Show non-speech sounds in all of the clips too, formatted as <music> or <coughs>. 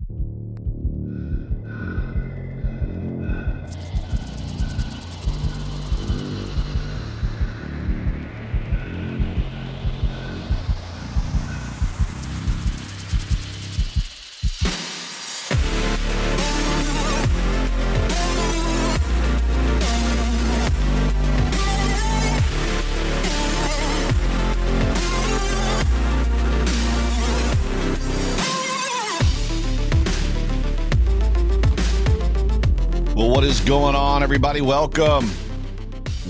Well, what is going on, everybody? Welcome.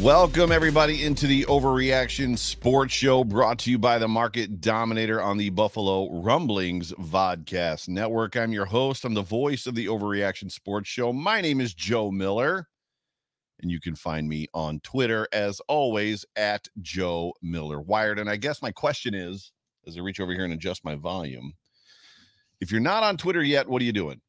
Welcome, everybody, into the Overreaction Sports Show brought to you by the Market Dominator on the Buffalo Rumblings Vodcast Network. I'm your host. I'm the voice of the Overreaction Sports Show. My name is Joe Miller, and you can find me on Twitter, as always, at Joe Miller Wired. And I guess my question is as I reach over here and adjust my volume if you're not on Twitter yet, what are you doing?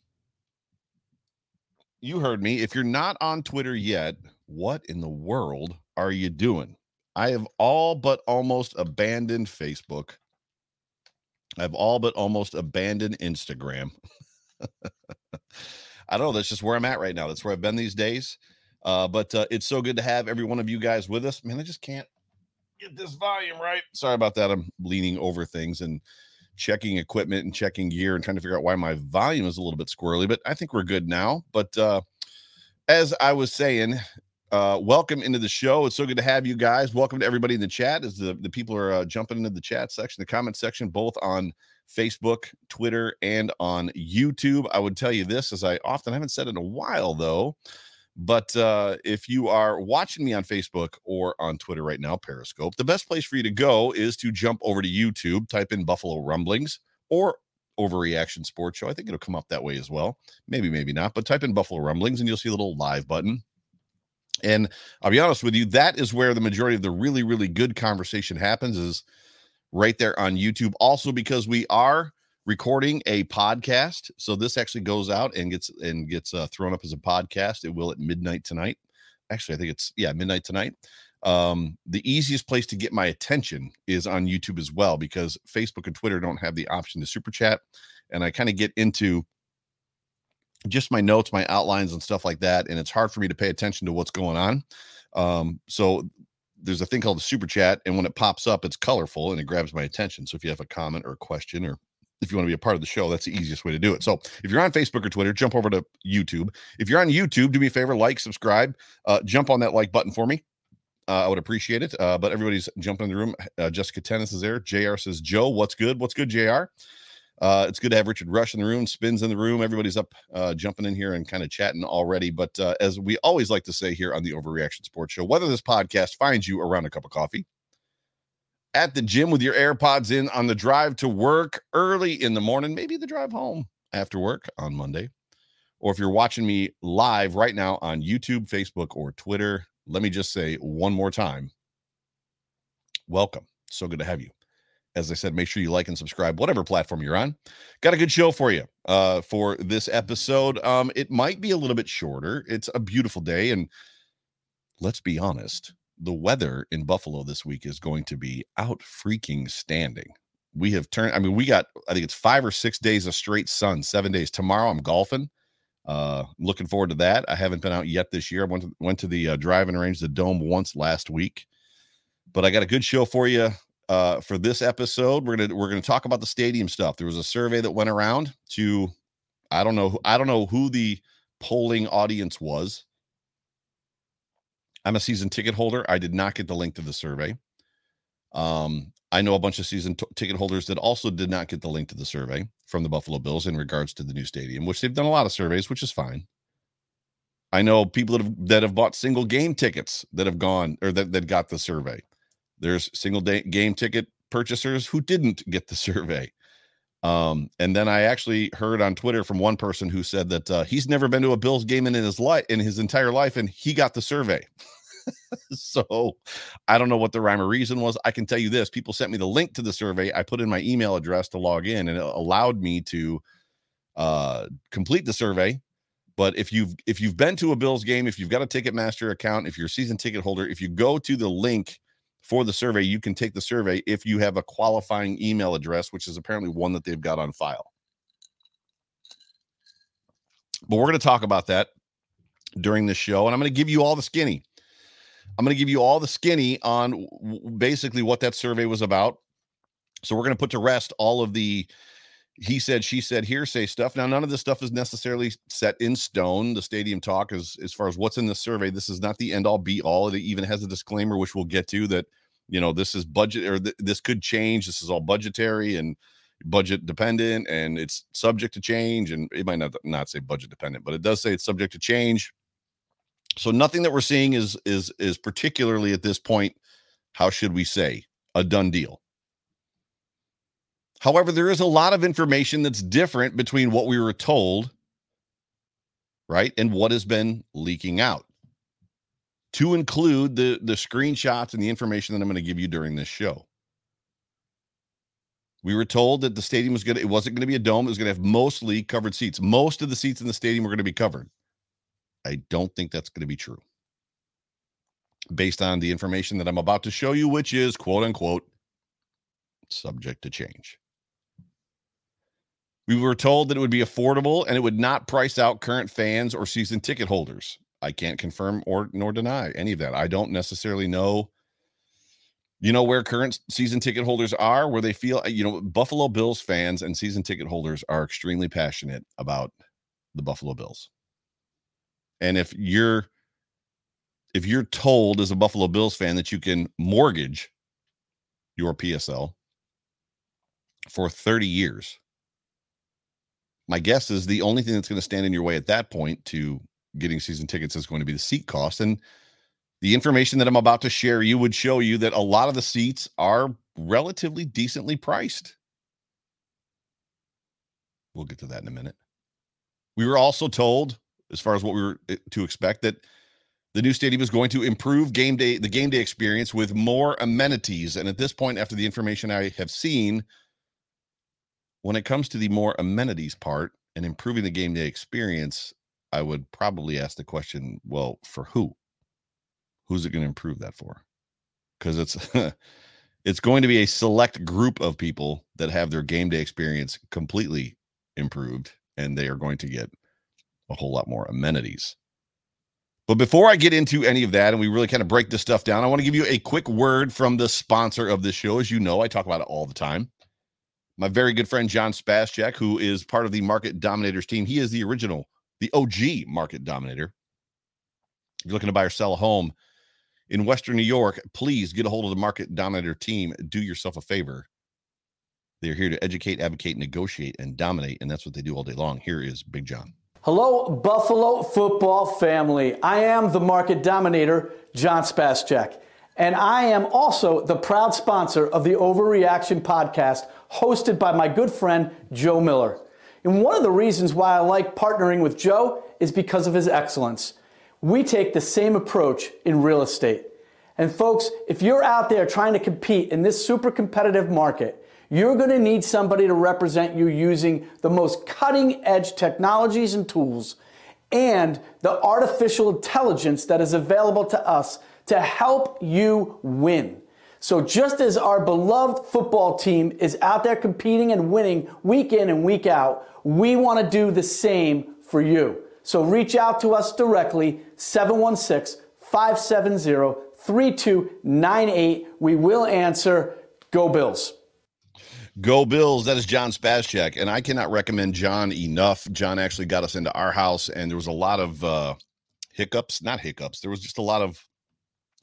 You heard me. If you're not on Twitter yet, what in the world are you doing? I have all but almost abandoned Facebook. I've all but almost abandoned Instagram. <laughs> I don't know. That's just where I'm at right now. That's where I've been these days. Uh, but uh, it's so good to have every one of you guys with us. Man, I just can't get this volume right. Sorry about that. I'm leaning over things and checking equipment and checking gear and trying to figure out why my volume is a little bit squirrely, but I think we're good now. But uh, as I was saying, uh, welcome into the show. It's so good to have you guys. Welcome to everybody in the chat as the, the people are uh, jumping into the chat section, the comment section, both on Facebook, Twitter, and on YouTube. I would tell you this, as I often haven't said in a while, though. But uh, if you are watching me on Facebook or on Twitter right now, Periscope, the best place for you to go is to jump over to YouTube, type in Buffalo Rumblings or Overreaction Sports Show. I think it'll come up that way as well. Maybe, maybe not, but type in Buffalo Rumblings and you'll see a little live button. And I'll be honest with you, that is where the majority of the really, really good conversation happens, is right there on YouTube. Also, because we are recording a podcast. So this actually goes out and gets and gets uh, thrown up as a podcast. It will at midnight tonight. Actually, I think it's yeah midnight tonight. Um, the easiest place to get my attention is on YouTube as well because Facebook and Twitter don't have the option to super chat, and I kind of get into just my notes, my outlines, and stuff like that, and it's hard for me to pay attention to what's going on. Um, so there's a thing called a super chat, and when it pops up, it's colorful and it grabs my attention. So if you have a comment or a question or if you want to be a part of the show, that's the easiest way to do it. So if you're on Facebook or Twitter, jump over to YouTube. If you're on YouTube, do me a favor, like, subscribe, uh, jump on that like button for me. Uh, I would appreciate it. Uh, but everybody's jumping in the room. Uh, Jessica Tennis is there. JR says, Joe, what's good? What's good, JR? Uh, it's good to have Richard Rush in the room, spins in the room. Everybody's up uh, jumping in here and kind of chatting already. But uh, as we always like to say here on the Overreaction Sports Show, whether this podcast finds you around a cup of coffee, at the gym with your AirPods in on the drive to work early in the morning, maybe the drive home after work on Monday. Or if you're watching me live right now on YouTube, Facebook, or Twitter, let me just say one more time welcome. So good to have you. As I said, make sure you like and subscribe, whatever platform you're on. Got a good show for you uh, for this episode. Um, it might be a little bit shorter. It's a beautiful day. And let's be honest, the weather in Buffalo this week is going to be out freaking standing. We have turned, I mean, we got, I think it's five or six days of straight sun, seven days. Tomorrow I'm golfing. Uh, looking forward to that. I haven't been out yet this year. I went to, went to the uh, driving range, the dome once last week, but I got a good show for you. Uh, for this episode, we're gonna we're gonna talk about the stadium stuff. There was a survey that went around to, I don't know, I don't know who the polling audience was, I'm a season ticket holder. I did not get the link to the survey. Um, I know a bunch of season t- ticket holders that also did not get the link to the survey from the Buffalo Bills in regards to the new stadium, which they've done a lot of surveys, which is fine. I know people that have that have bought single game tickets that have gone or that, that got the survey. There's single day game ticket purchasers who didn't get the <laughs> survey. Um, and then I actually heard on Twitter from one person who said that uh, he's never been to a Bills game in his life in his entire life, and he got the survey. <laughs> <laughs> so I don't know what the rhyme or reason was. I can tell you this: people sent me the link to the survey. I put in my email address to log in, and it allowed me to uh, complete the survey. But if you've if you've been to a Bills game, if you've got a Ticketmaster account, if you're a season ticket holder, if you go to the link for the survey, you can take the survey if you have a qualifying email address, which is apparently one that they've got on file. But we're going to talk about that during this show, and I'm going to give you all the skinny. I'm going to give you all the skinny on basically what that survey was about. So we're going to put to rest all of the he said, she said, hearsay stuff. Now, none of this stuff is necessarily set in stone. The stadium talk is as far as what's in the survey. This is not the end all be all. It even has a disclaimer, which we'll get to that, you know, this is budget or th- this could change. This is all budgetary and budget dependent and it's subject to change. And it might not, not say budget dependent, but it does say it's subject to change. So nothing that we're seeing is is is particularly at this point, how should we say, a done deal. However, there is a lot of information that's different between what we were told, right, and what has been leaking out. To include the the screenshots and the information that I'm going to give you during this show. We were told that the stadium was going to, it wasn't going to be a dome. It was going to have mostly covered seats. Most of the seats in the stadium were going to be covered. I don't think that's going to be true. Based on the information that I'm about to show you, which is quote unquote subject to change. We were told that it would be affordable and it would not price out current fans or season ticket holders. I can't confirm or nor deny any of that. I don't necessarily know you know where current season ticket holders are where they feel you know Buffalo Bills fans and season ticket holders are extremely passionate about the Buffalo Bills. And if you're if you're told as a Buffalo Bills fan that you can mortgage your PSL for 30 years my guess is the only thing that's going to stand in your way at that point to getting season tickets is going to be the seat cost. And the information that I'm about to share you would show you that a lot of the seats are relatively decently priced. We'll get to that in a minute. We were also told, as far as what we were eh, to expect, that the new stadium is going to improve game day, the game day experience with more amenities. And at this point, after the information I have seen, when it comes to the more amenities part and improving the game day experience, I would probably ask the question, well, for who? Who's it going to improve that for? Because it's <laughs> it's going to be a select group of people that have their game day experience completely improved and they are going to get a whole lot more amenities. But before I get into any of that and we really kind of break this stuff down, I want to give you a quick word from the sponsor of this show. As you know, I talk about it all the time my very good friend John Spaschek, who is part of the Market Dominators team. He is the original, the OG Market Dominator. If you're looking to buy or sell a home in Western New York, please get a hold of the Market Dominator team. Do yourself a favor. They're here to educate, advocate, negotiate, and dominate. And that's what they do all day long. Here is Big John. Hello, Buffalo football family. I am the Market Dominator, John Spaschek. And I am also the proud sponsor of the Overreaction podcast hosted by my good friend Joe Miller. And one of the reasons why I like partnering with Joe is because of his excellence. We take the same approach in real estate. And folks, if you're out there trying to compete in this super competitive market, you're going to need somebody to represent you using the most cutting edge technologies and tools and the artificial intelligence that is available to us to help you win. So, just as our beloved football team is out there competing and winning week in and week out, we want to do the same for you. So, reach out to us directly, 716 570 3298. We will answer. Go Bills. Go Bills. That is John Spaschek. And I cannot recommend John enough. John actually got us into our house, and there was a lot of uh, hiccups, not hiccups. There was just a lot of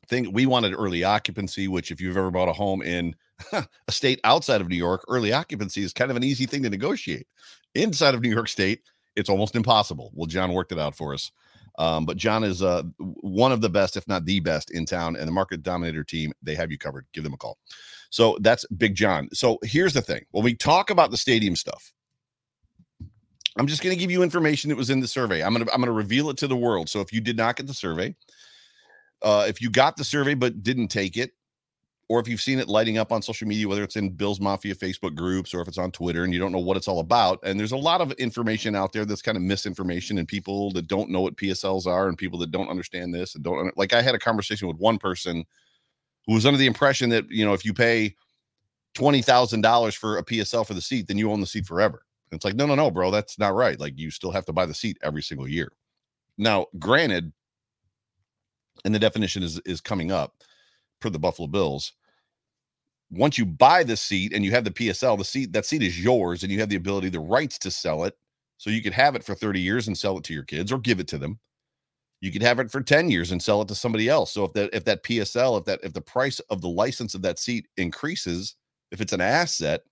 thing we wanted early occupancy, which if you've ever bought a home in <laughs> a state outside of New York, early occupancy is kind of an easy thing to negotiate. Inside of New York State, it's almost impossible. Well, John worked it out for us. Um, but John is uh, one of the best, if not the best, in town, and the market dominator team. They have you covered. Give them a call. So that's Big John. So here's the thing: when we talk about the stadium stuff, I'm just going to give you information that was in the survey. I'm going to I'm going to reveal it to the world. So if you did not get the survey, uh, if you got the survey but didn't take it, or if you've seen it lighting up on social media, whether it's in Bill's Mafia Facebook groups or if it's on Twitter and you don't know what it's all about, and there's a lot of information out there that's kind of misinformation and people that don't know what PSLs are and people that don't understand this and don't like. I had a conversation with one person who was under the impression that you know if you pay twenty thousand dollars for a PSL for the seat, then you own the seat forever. And it's like, no, no, no, bro, that's not right. Like you still have to buy the seat every single year. Now, granted, and the definition is is coming up for the Buffalo Bills. Once you buy the seat and you have the PSL, the seat that seat is yours, and you have the ability, the rights to sell it. So you could have it for 30 years and sell it to your kids or give it to them. You could have it for 10 years and sell it to somebody else. So if that if that PSL, if that if the price of the license of that seat increases, if it's an asset,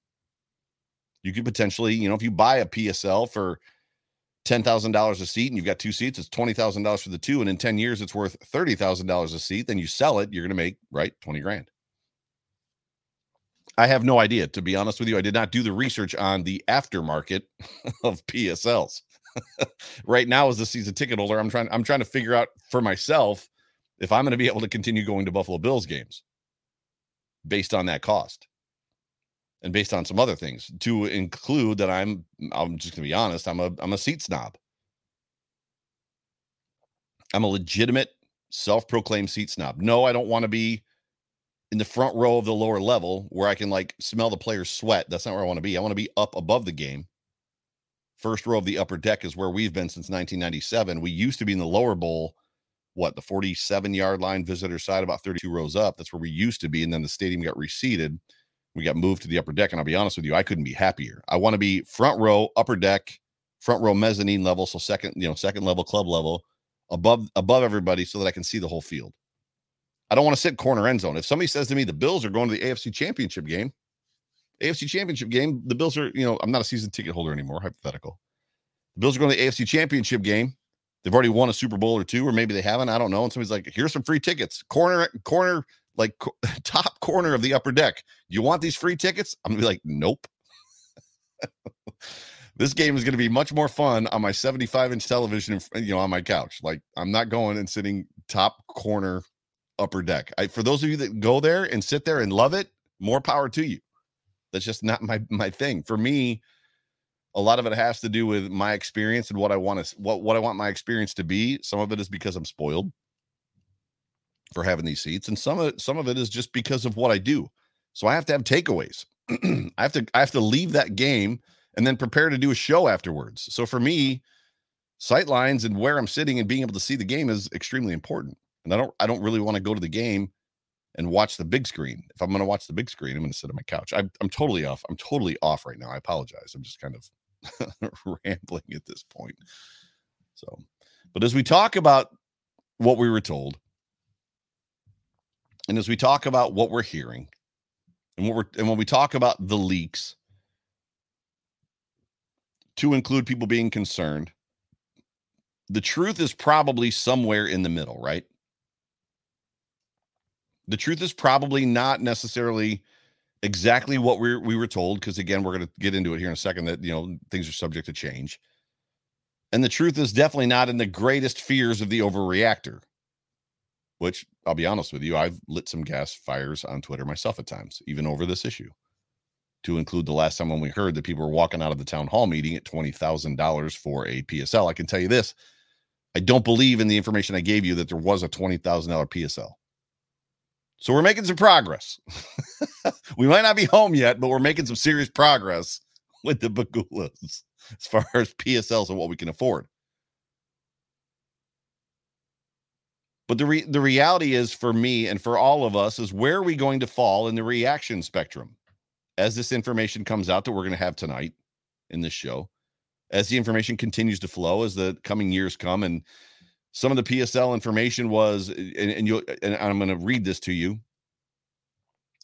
you could potentially, you know, if you buy a PSL for $10,000 a seat and you've got two seats, it's $20,000 for the two. And in 10 years, it's worth $30,000 a seat. Then you sell it, you're going to make, right, 20 grand. I have no idea, to be honest with you. I did not do the research on the aftermarket <laughs> of PSLs. <laughs> right now, as the season ticket holder, I'm trying, I'm trying to figure out for myself if I'm going to be able to continue going to Buffalo Bills games based on that cost and based on some other things to include that I'm I'm just going to be honest, I'm a I'm a seat snob. I'm a legitimate self-proclaimed seat snob. No, I don't want to be in the front row of the lower level where I can like smell the players sweat. That's not where I want to be. I want to be up above the game. First row of the upper deck is where we've been since 1997. We used to be in the lower bowl, what, the 47 yard line visitor side, about 32 rows up. That's where we used to be. And then the stadium got reseated we got moved to the upper deck. And I'll be honest with you, I couldn't be happier. I want to be front row, upper deck, front row mezzanine level. So second, you know, second level club level above above everybody so that I can see the whole field. I don't want to sit corner end zone. If somebody says to me the Bills are going to the AFC championship game, AFC championship game, the Bills are, you know, I'm not a season ticket holder anymore, hypothetical. The Bills are going to the AFC championship game. They've already won a Super Bowl or two, or maybe they haven't. I don't know. And somebody's like, here's some free tickets. Corner, corner like <laughs> top corner of the upper deck. You want these free tickets? I'm gonna be like, nope. <laughs> this game is going to be much more fun on my 75 inch television, you know, on my couch. Like, I'm not going and sitting top corner upper deck. I, for those of you that go there and sit there and love it, more power to you. That's just not my my thing. For me, a lot of it has to do with my experience and what I want to what what I want my experience to be. Some of it is because I'm spoiled for having these seats, and some of some of it is just because of what I do. So I have to have takeaways. <clears throat> I have to I have to leave that game and then prepare to do a show afterwards. So for me, sight lines and where I'm sitting and being able to see the game is extremely important. And I don't I don't really want to go to the game and watch the big screen. If I'm going to watch the big screen, I'm going to sit on my couch. I'm I'm totally off. I'm totally off right now. I apologize. I'm just kind of <laughs> rambling at this point. So, but as we talk about what we were told, and as we talk about what we're hearing, and what we're and when we talk about the leaks, to include people being concerned, the truth is probably somewhere in the middle, right? The truth is probably not necessarily exactly what we we were told because again we're going to get into it here in a second that you know things are subject to change and the truth is definitely not in the greatest fears of the overreactor which I'll be honest with you, I've lit some gas fires on Twitter myself at times, even over this issue. To include the last time when we heard that people were walking out of the town hall meeting at $20,000 for a PSL. I can tell you this I don't believe in the information I gave you that there was a $20,000 PSL. So we're making some progress. <laughs> we might not be home yet, but we're making some serious progress with the Pegulas as far as PSLs and what we can afford. But the re- the reality is for me and for all of us is where are we going to fall in the reaction spectrum as this information comes out that we're going to have tonight in this show as the information continues to flow as the coming years come and some of the PSL information was uh, and, and you and I'm going to read this to you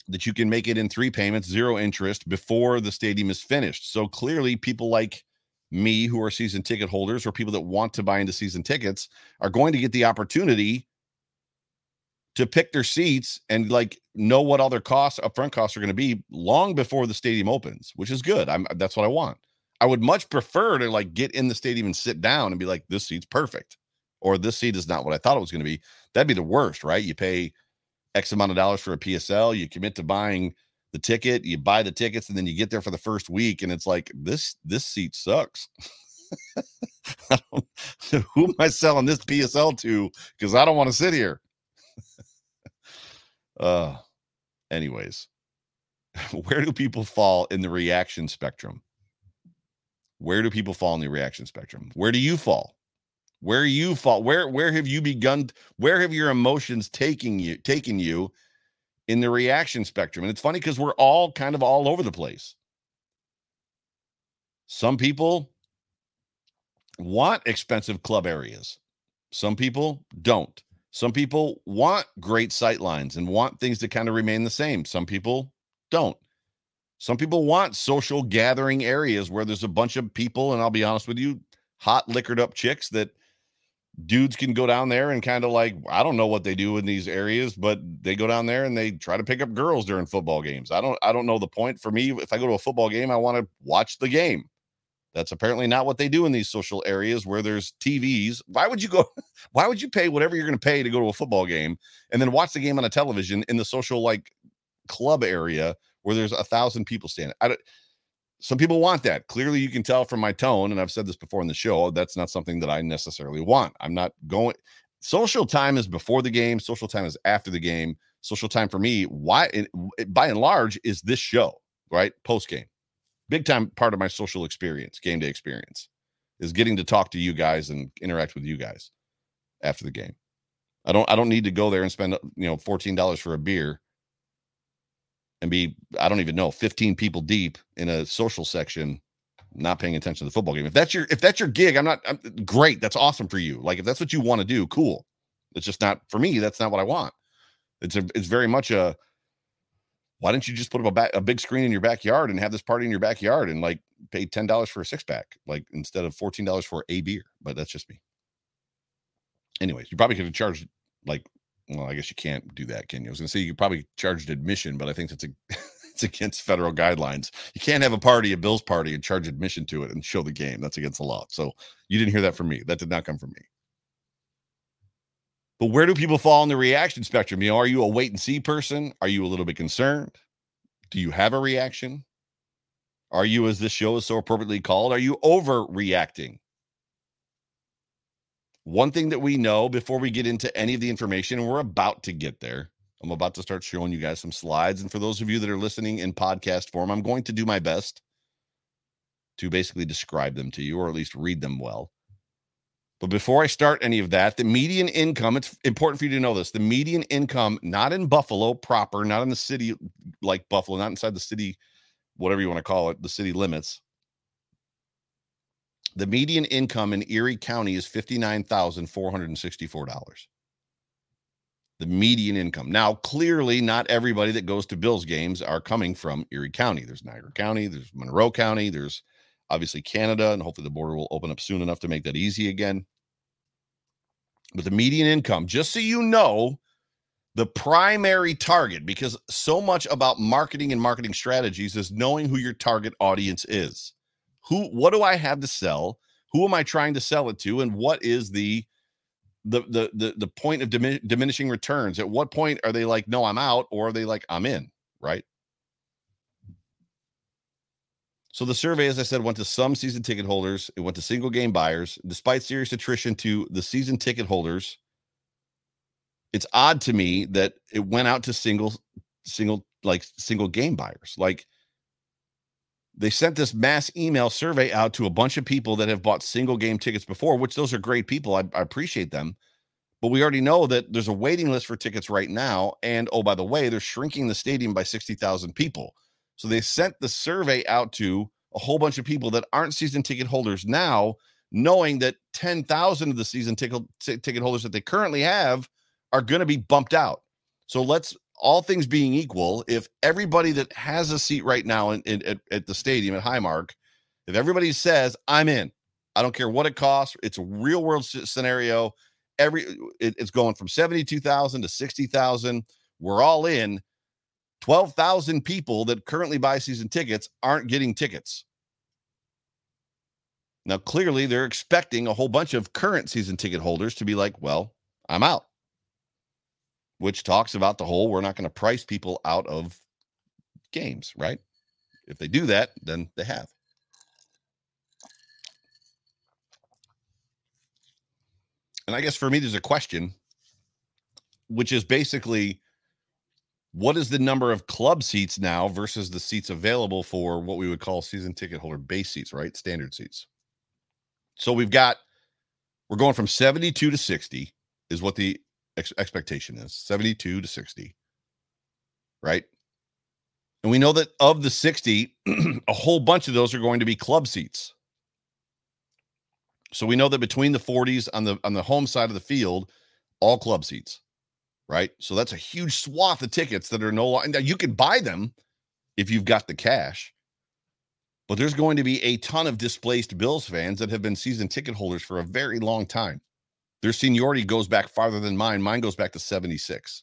that you can make it in three payments zero interest before the stadium is finished so clearly people like me who are season ticket holders or people that want to buy into season tickets are going to get the opportunity to pick their seats and like know what all their costs, upfront costs are going to be long before the stadium opens, which is good. I'm that's what I want. I would much prefer to like get in the stadium and sit down and be like, this seat's perfect, or this seat is not what I thought it was going to be. That'd be the worst, right? You pay X amount of dollars for a PSL, you commit to buying the ticket, you buy the tickets, and then you get there for the first week, and it's like this this seat sucks. <laughs> who am I selling this PSL to? Because I don't want to sit here. uh anyways, <laughs> where do people fall in the reaction spectrum? Where do people fall in the reaction spectrum? Where do you fall? Where you fall? Where where have you begun? Where have your emotions taking you taken you in the reaction spectrum. And it's funny because we're all kind of all over the place. Some people want expensive club areas, some people don't. Some people want great sight lines and want things to kind of remain the same. Some people don't. Some people want social gathering areas where there's a bunch of people, and I'll be honest with you, hot liquored up chicks that dudes can go down there and kind of like I don't know what they do in these areas, but they go down there and they try to pick up girls during football games. I don't I don't know the point. For me, if I go to a football game, I want to watch the game. That's apparently not what they do in these social areas where there's TVs. Why would you go? <laughs> Why would you pay whatever you're going to pay to go to a football game and then watch the game on a television in the social like club area where there's a thousand people standing? I don't some people want that. Clearly, you can tell from my tone, and I've said this before in the show, that's not something that I necessarily want. I'm not going. Social time is before the game, social time is after the game. Social time for me, why by and large, is this show, right? Post game. Big time part of my social experience, game day experience, is getting to talk to you guys and interact with you guys after the game. I don't I don't need to go there and spend you know $14 for a beer and be I don't even know 15 people deep in a social section not paying attention to the football game. If that's your if that's your gig, I'm not I'm, great. That's awesome for you. Like if that's what you want to do, cool. It's just not for me. That's not what I want. It's a it's very much a why don't you just put up a, a big screen in your backyard and have this party in your backyard and like pay ten dollars for a six pack, like instead of fourteen dollars for a beer? But that's just me. Anyways, you probably could have charged like well, I guess you can't do that, can you? I was going to say you could probably charge admission, but I think that's a <laughs> it's against federal guidelines. You can't have a party, a Bills party, and charge admission to it and show the game. That's against the law. So you didn't hear that from me. That did not come from me. But where do people fall in the reaction spectrum? You know, are you a wait and see person? Are you a little bit concerned? Do you have a reaction? Are you, as this show is so appropriately called, are you overreacting? One thing that we know before we get into any of the information, and we're about to get there, I'm about to start showing you guys some slides. And for those of you that are listening in podcast form, I'm going to do my best to basically describe them to you or at least read them well. But before I start any of that, the median income, it's important for you to know this the median income, not in Buffalo proper, not in the city like Buffalo, not inside the city, whatever you want to call it, the city limits, the median income in Erie County is $59,464. The median income. Now, clearly, not everybody that goes to Bills games are coming from Erie County. There's Niagara County, there's Monroe County, there's obviously Canada, and hopefully the border will open up soon enough to make that easy again. But the median income, just so you know, the primary target, because so much about marketing and marketing strategies is knowing who your target audience is who what do i have to sell? Who am i trying to sell it to? And what is the the the the, the point of dimin- diminishing returns? At what point are they like no i'm out or are they like i'm in right? So the survey as i said went to some season ticket holders. It went to single game buyers. Despite serious attrition to the season ticket holders it's odd to me that it went out to single single like single game buyers. Like they sent this mass email survey out to a bunch of people that have bought single game tickets before, which those are great people. I, I, appreciate them. But we already know that there's a waiting list for tickets right now. And oh, by the way, they're shrinking the stadium by 60,000 people. So they sent the survey out to a whole bunch of people that aren't season ticket holders now, knowing that 10,000 of the season ticket, ticket holders that they currently have are going to be bumped out. So let's all things being equal, if everybody that has a seat right now in, in at, at, the stadium at Highmark, if everybody says, I'm in, I don't care what it costs, it's a real world scenario, every it, it's going from 72,000 to 60,000. We're all in. 12,000 people that currently buy season tickets aren't getting tickets. Now, clearly, they're expecting a whole bunch of current season ticket holders to be like, well, I'm out, which talks about the whole we're not going to price people out of games, right? If they do that, then they have. And I guess for me, there's a question, which is basically what is the number of club seats now versus the seats available for what we would call season ticket holder base seats, right? Standard seats. So we've got, we're going from 72 to 60 is what the ex- expectation is 72 to 60, right? And we know that of the 60, <clears throat> a whole bunch of those are going to be club seats. So we know that between the 40s on the on the home side of the field, all club seats, right? So that's a huge swath of tickets that are no longer. now You can buy them if you've got the cash, but there's going to be a ton of displaced Bills fans that have been season ticket holders for a very long time. Their seniority goes back farther than mine. Mine goes back to 76.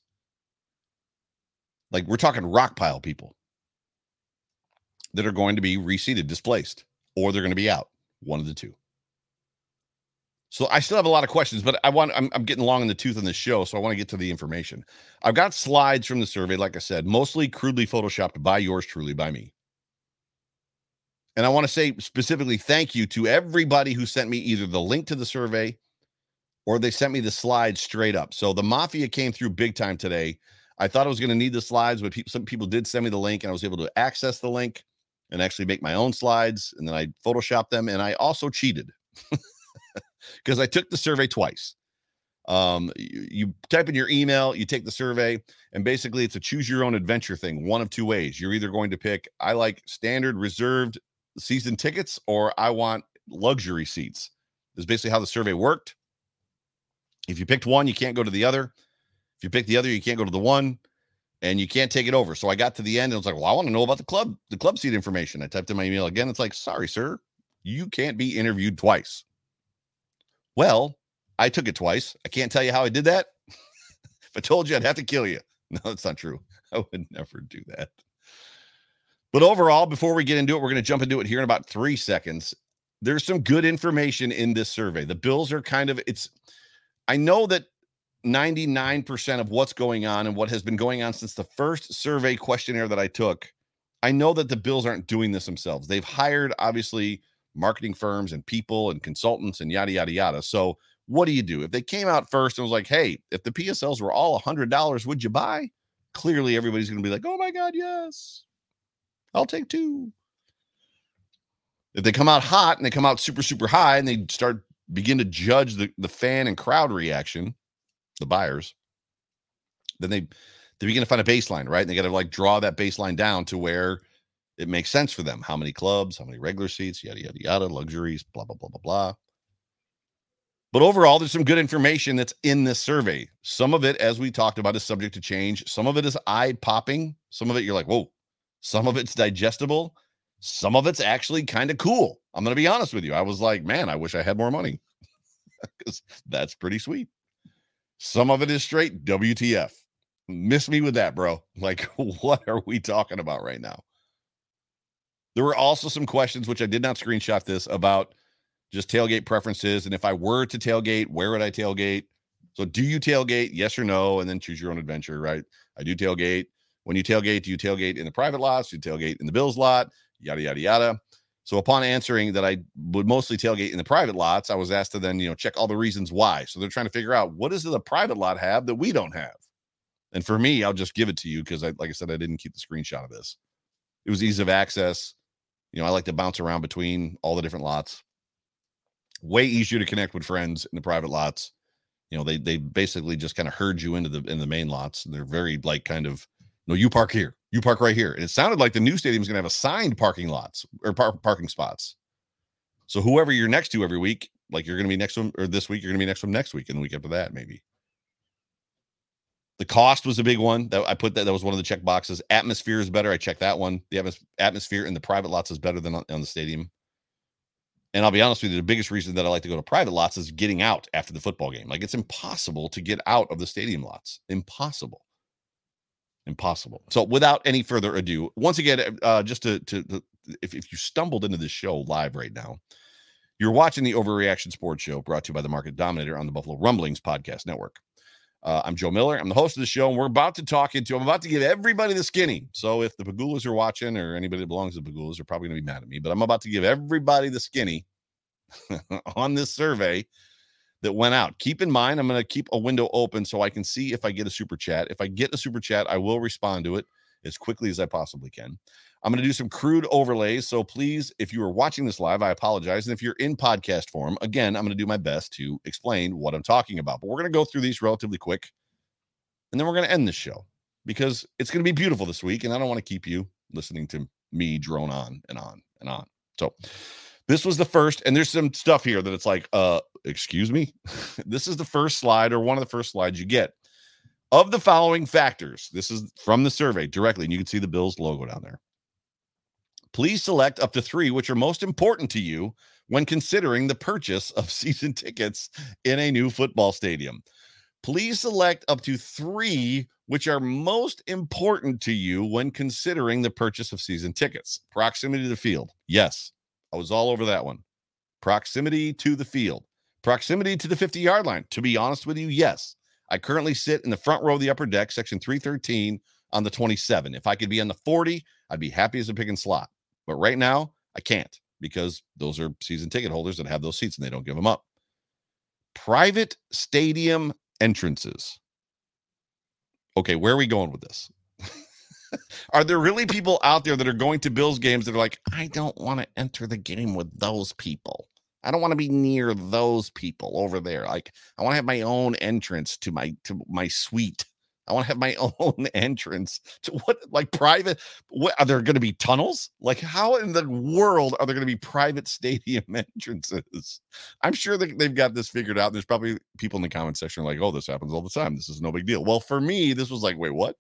Like we're talking rock pile people that are going to be reseated, displaced, or they're going to be out. One of the two. So I still have a lot of questions, but I want I'm, I'm, getting long in the tooth on this show, so I want to get to the information. I've got slides from the survey, like I said, mostly crudely photoshopped by yours truly, by me. And I want to say specifically thank you to everybody who sent me either the link to the survey or they sent me the slides straight up. So the mafia came through big time today. I thought I was going to need the slides, but pe- some people did send me the link and I was able to access the link and actually make my own slides. And then I photoshopped them and I also cheated. <laughs> because I took the survey twice. Um, you, you, type in your email, you take the survey, and basically it's a choose your own adventure thing. One of two ways. You're either going to pick, I like standard reserved season tickets, or I want luxury seats. Is basically how the survey worked. If you picked one, you can't go to the other. If you pick the other, you can't go to the one, and you can't take it over. So I got to the end and I was like, well, I want to know about the club, the club seat information. I typed in my email again. It's like, sorry, sir, you can't be interviewed twice. Well, I took it twice. I can't tell you how I did that. <laughs> if I told you, I'd have to kill you. <laughs> No, that's not true. I would never do that. But overall, before we get into it, we're going to jump into it here in about three seconds. There's some good information in this survey. The Bills are kind of, it's, I know that 99% of what's going on and what has been going on since the first survey questionnaire that I took, I know that the Bills aren't doing this themselves. They've hired, obviously, marketing firms and people and consultants and yada yada yada. So what do you do if they came out first and was like, "Hey, if the PSLs were all a hundred dollars, would you buy?" Clearly, everybody's going to be like, "Oh my god, yes, I'll take two. If they come out hot and they come out super super high and they start begin to judge the the fan and crowd reaction, the buyers, then they they begin to find a baseline, right? And they got to like draw that baseline down to where it makes sense for them. How many clubs, how many regular seats, yada, yada, yada, luxuries, blah, blah, blah, blah, blah. But overall, there's some good information that's in this survey. Some of it, as we talked about, is subject to change. Some of it is eye popping. Some of it, you're like, whoa. Some of it's digestible. Some of it's actually kind of cool. I'm going to be honest with you. I was like, man, I wish I had more money <laughs> because that's pretty sweet. Some of it is straight WTF. Miss me with that, bro. <laughs> Like, what are we talking about right now? There were also some questions, which I did not screenshot this, about just tailgate preferences. And if I were to tailgate, where would I tailgate? So, do you tailgate? Yes or no? And then choose your own adventure, right? I do tailgate. When you tailgate, do you tailgate in the private lots? Do you tailgate in the Bills lot? Yada, yada, yada. So, upon answering that I would mostly tailgate in the private lots, I was asked to then, you know, check all the reasons why. So, they're trying to figure out what does the private lot have that we don't have? And for me, I'll just give it to you because I, like I said, I didn't keep the screenshot of this. It was ease of access you know, I like to bounce around between all the different lots. Way easier to connect with friends in the private lots. You know, they they basically just kind of herd you into the in the main lots. They're very like kind of no, you park here, you park right here. And it sounded like the new stadium is going to have assigned parking lots or par- parking spots. So whoever you're next to every week, like you're going to be next to them, or this week you're going to be next to them next week, and the week after that, maybe. The cost was a big one. That I put that that was one of the check boxes. Atmosphere is better. I checked that one. The atmosphere in the private lots is better than on, on the stadium. And I'll be honest with you, the biggest reason that I like to go to private lots is getting out after the football game. Like it's impossible to get out of the stadium lots. Impossible. Impossible. So without any further ado, once again, uh, just to, to, to if, if you stumbled into this show live right now, you're watching the Overreaction Sports Show brought to you by the Market Dominator on the Buffalo Rumblings Podcast Network. Uh, I'm Joe Miller. I'm the host of the show, and we're about to talk into. I'm about to give everybody the skinny. So if the Pegulas are watching, or anybody that belongs to the Pegulas, are probably going to be mad at me. But I'm about to give everybody the skinny <laughs> on this survey that went out. Keep in mind, I'm going to keep a window open so I can see if I get a super chat. If I get a super chat, I will respond to it as quickly as I possibly can. I'm going to do some crude overlays. So please, if you are watching this live, I apologize. And if you're in podcast form, again, I'm going to do my best to explain what I'm talking about. But we're going to go through these relatively quick. And then we're going to end this show because it's going to be beautiful this week. And I don't want to keep you listening to me drone on and on and on. So this was the first, and there's some stuff here that it's like, uh, excuse me. <laughs> this is the first slide or one of the first slides you get. Of the following factors, this is from the survey directly, and you can see the Bills logo down there. Please select up to three which are most important to you when considering the purchase of <laughs> season tickets in a new football stadium. Please select up to three which are most important to you when considering the purchase of season tickets. Proximity to the field. Yes, I was all over that one. Proximity to the field. Proximity to the 50 yard line. To be honest with you, yes. I currently sit in the front row of the upper deck, section 313 on the 27. If I could be on the 40, I'd be happy as a pick and slot. But right now, I can't because those are season ticket holders that have those seats and they don't give them up. Private stadium entrances. Okay, where are we going with this? <laughs> are there really people out there that are going to Bills games that are like, I don't want to enter the game with those people? I don't want to be near those people over there. Like I want to have my own entrance to my to my suite. I want to have my <laughs> own entrance to what like private what are there going to be tunnels? Like how in the world are there going to be private <laughs> stadium entrances? I'm sure that they've got this figured out. There's probably people in the comment section like, "Oh, this happens all the time. This is no big deal." Well, for me, this was like, "Wait, what?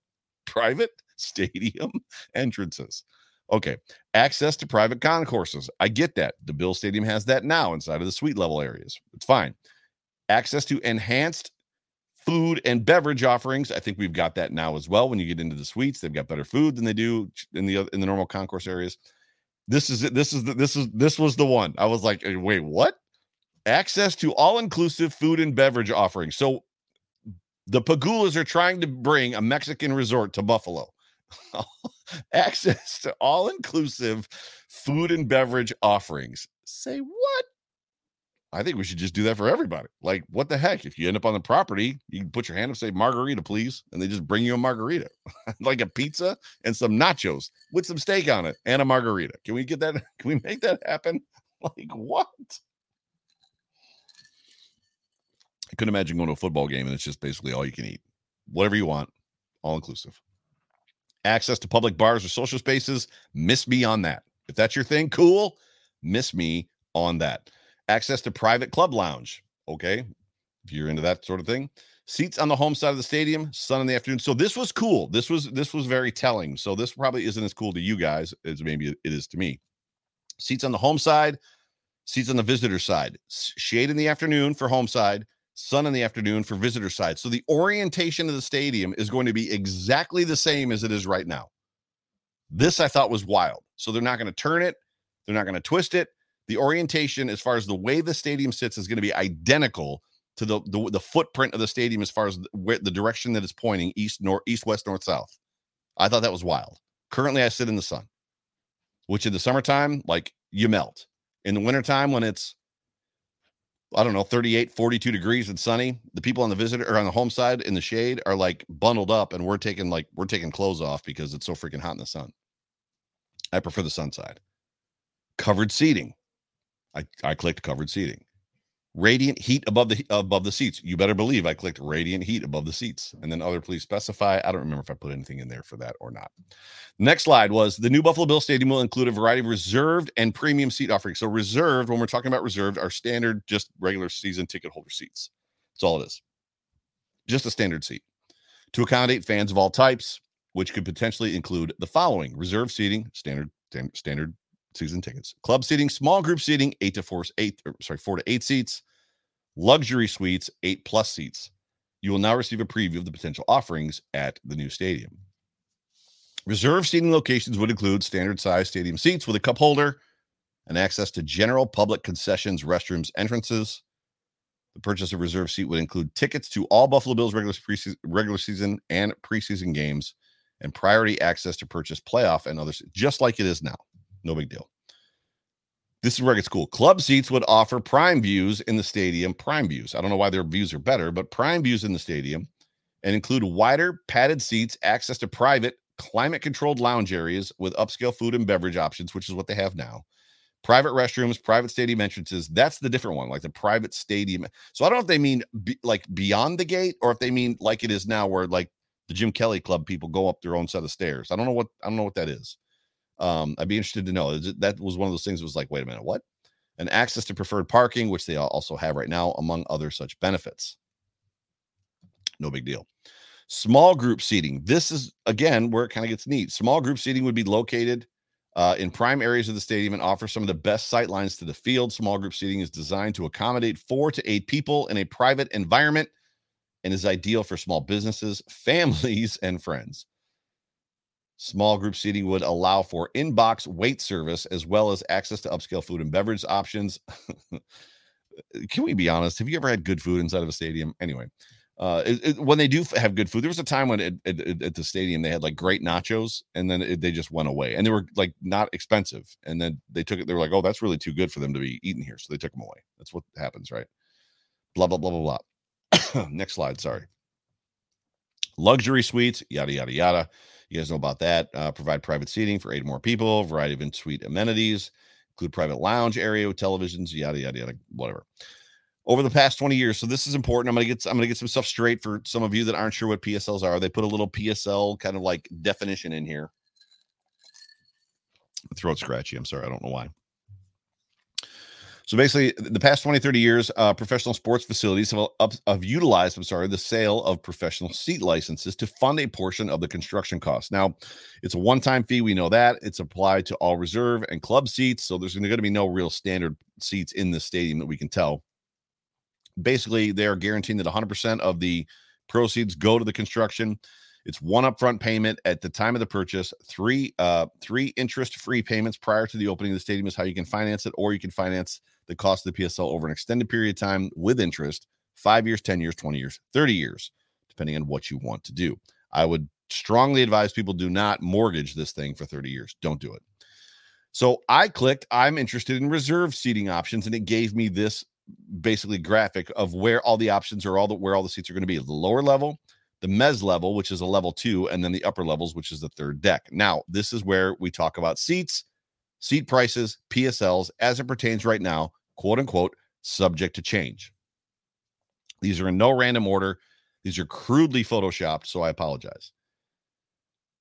Private <laughs> stadium entrances?" Okay, access to private concourses. I get that. The Bill Stadium has that now inside of the suite level areas. It's fine. Access to enhanced food and beverage offerings. I think we've got that now as well. When you get into the suites, they've got better food than they do in the in the normal concourse areas. This is it. This is the, this is this was the one. I was like, wait, what? Access to all inclusive food and beverage offerings. So the Pegulas are trying to bring a Mexican resort to Buffalo. <laughs> Access to all inclusive food and beverage offerings. Say what? I think we should just do that for everybody. Like, what the heck? If you end up on the property, you can put your hand up, say margarita, please, and they just bring you a margarita, <laughs> like a pizza and some nachos with some steak on it and a margarita. Can we get that? <laughs> Can we make that happen? Like, what? I couldn't imagine going to a football game and it's just basically all you can eat, whatever you want, all inclusive. Access to public bars or social spaces, miss me on that. If that's your thing, cool. Miss me on that access to private club lounge. Okay. If you're into that sort of thing. Seats on the home side of the stadium, sun in the afternoon. So this was cool. This was this was very telling. So this probably isn't as cool to you guys as maybe it is to me. Seats on the home side, seats on the visitor side. Shade in the afternoon for home side, sun in the afternoon for visitor side. So the orientation of the stadium is going to be exactly the same as it is right now. This I thought was wild. So they're not going to turn it, they're not going to twist it the orientation as far as the way the stadium sits is going to be identical to the, the, the footprint of the stadium as far as the, the direction that it's pointing east north east west north south i thought that was wild currently i sit in the sun which in the summertime like you melt in the wintertime when it's i don't know 38 42 degrees and sunny the people on the visitor or on the home side in the shade are like bundled up and we're taking like we're taking clothes off because it's so freaking hot in the sun. I prefer the sun side. Covered seating. I, I clicked covered seating. Radiant heat above the above the seats. You better believe I clicked radiant heat above the seats. And then other please specify. I don't remember if I put anything in there for that or not. Next slide was the new Buffalo Bill Stadium will include a variety of reserved and premium seat offerings. So reserved, when we're talking about reserved, are standard, just regular season ticket holder seats. That's all it is. Just a standard seat to accommodate fans of all types, which could potentially include the following: reserved seating, standard standard season tickets. Club seating, small group seating, eight to four, eight, or, sorry, four to eight seats. Luxury suites, eight plus seats. You will now receive a preview of the potential offerings at the new stadium. Reserve seating locations would include standard size stadium seats with a cup holder and access to general public concessions, restrooms, entrances. The purchase of reserve seat would include tickets to all Buffalo Bills regular, preseason, regular season and preseason games and priority access to purchase playoff and others, just like it is now. No big deal. This is where it gets cool. Club seats would offer prime views in the stadium. Prime views. I don't know why their views are better, but prime views in the stadium and include wider padded seats, access to private climate controlled lounge areas with upscale food and beverage options, which is what they have now. Private restrooms, private stadium entrances. That's the different one, like the private stadium. So I don't know if they mean be, like beyond the gate or if they mean like it is now, where like the Jim Kelly Club people go up their own set of stairs. I don't know what I don't know what that is. Um, I'd be interested to know. That was one of those things. Was like, wait a minute, what? And access to preferred parking, which they also have right now, among other such benefits. No big deal. Small group seating. This is again where it kind of gets neat. Small group seating would be located uh, in prime areas of the stadium and offer some of the best sight lines to the field. Small group seating is designed to accommodate four to eight people in a private environment and is ideal for small businesses, <laughs> families, and friends. Small group seating would allow for in-box wait service as well as access to upscale food and beverage options. <laughs> Can we be honest? Have you ever had good food inside of a stadium? Anyway, uh, it, it, when they do have good food, there was a time when it, at the stadium they had like great nachos, and then they just went away, and they were like not expensive, and then they took it. They were like, "Oh, that's really too good for them to be eaten here," so they took them away. That's what happens, right? Blah blah blah blah blah. <coughs> Next slide. Sorry. Luxury suites, yada yada yada. You guys know about that. Uh, provide private seating for eight more people, variety of in suite amenities, include private lounge area with televisions, yada, yada, yada, whatever. Over the past 20 years, so this is important. I'm gonna get I'm gonna get some stuff straight for some of you that aren't sure what PSLs are. They put a little PSL kind of like definition in here. Throat scratchy. I'm sorry, I don't know why. So basically, the past 20, 30 years, uh, professional sports facilities have, have utilized, I'm sorry, the sale of professional seat licenses to fund a portion of the construction costs. Now, it's a one time fee. We know that. It's applied to all reserve and club seats. So there's going to be no real standard seats in the stadium that we can tell. Basically, they're guaranteeing that 100% of the proceeds go to the construction. It's one upfront payment at the time of the purchase, three uh three interest-free payments prior to the opening of the stadium is how you can finance it, or you can finance the cost of the PSL over an extended period of time with interest, five years, 10 years, 20 years, 30 years, depending on what you want to do. I would strongly advise people do not mortgage this thing for 30 years. Don't do it. So I clicked, I'm interested in reserve seating options, and it gave me this basically graphic of where all the options are, all the where all the seats are going to be. The lower level, the mez level, which is a level two, and then the upper levels, which is the third deck. Now, this is where we talk about seats seat prices, PSLs, as it pertains right now, quote unquote, subject to change. These are in no random order. These are crudely photoshopped, so I apologize.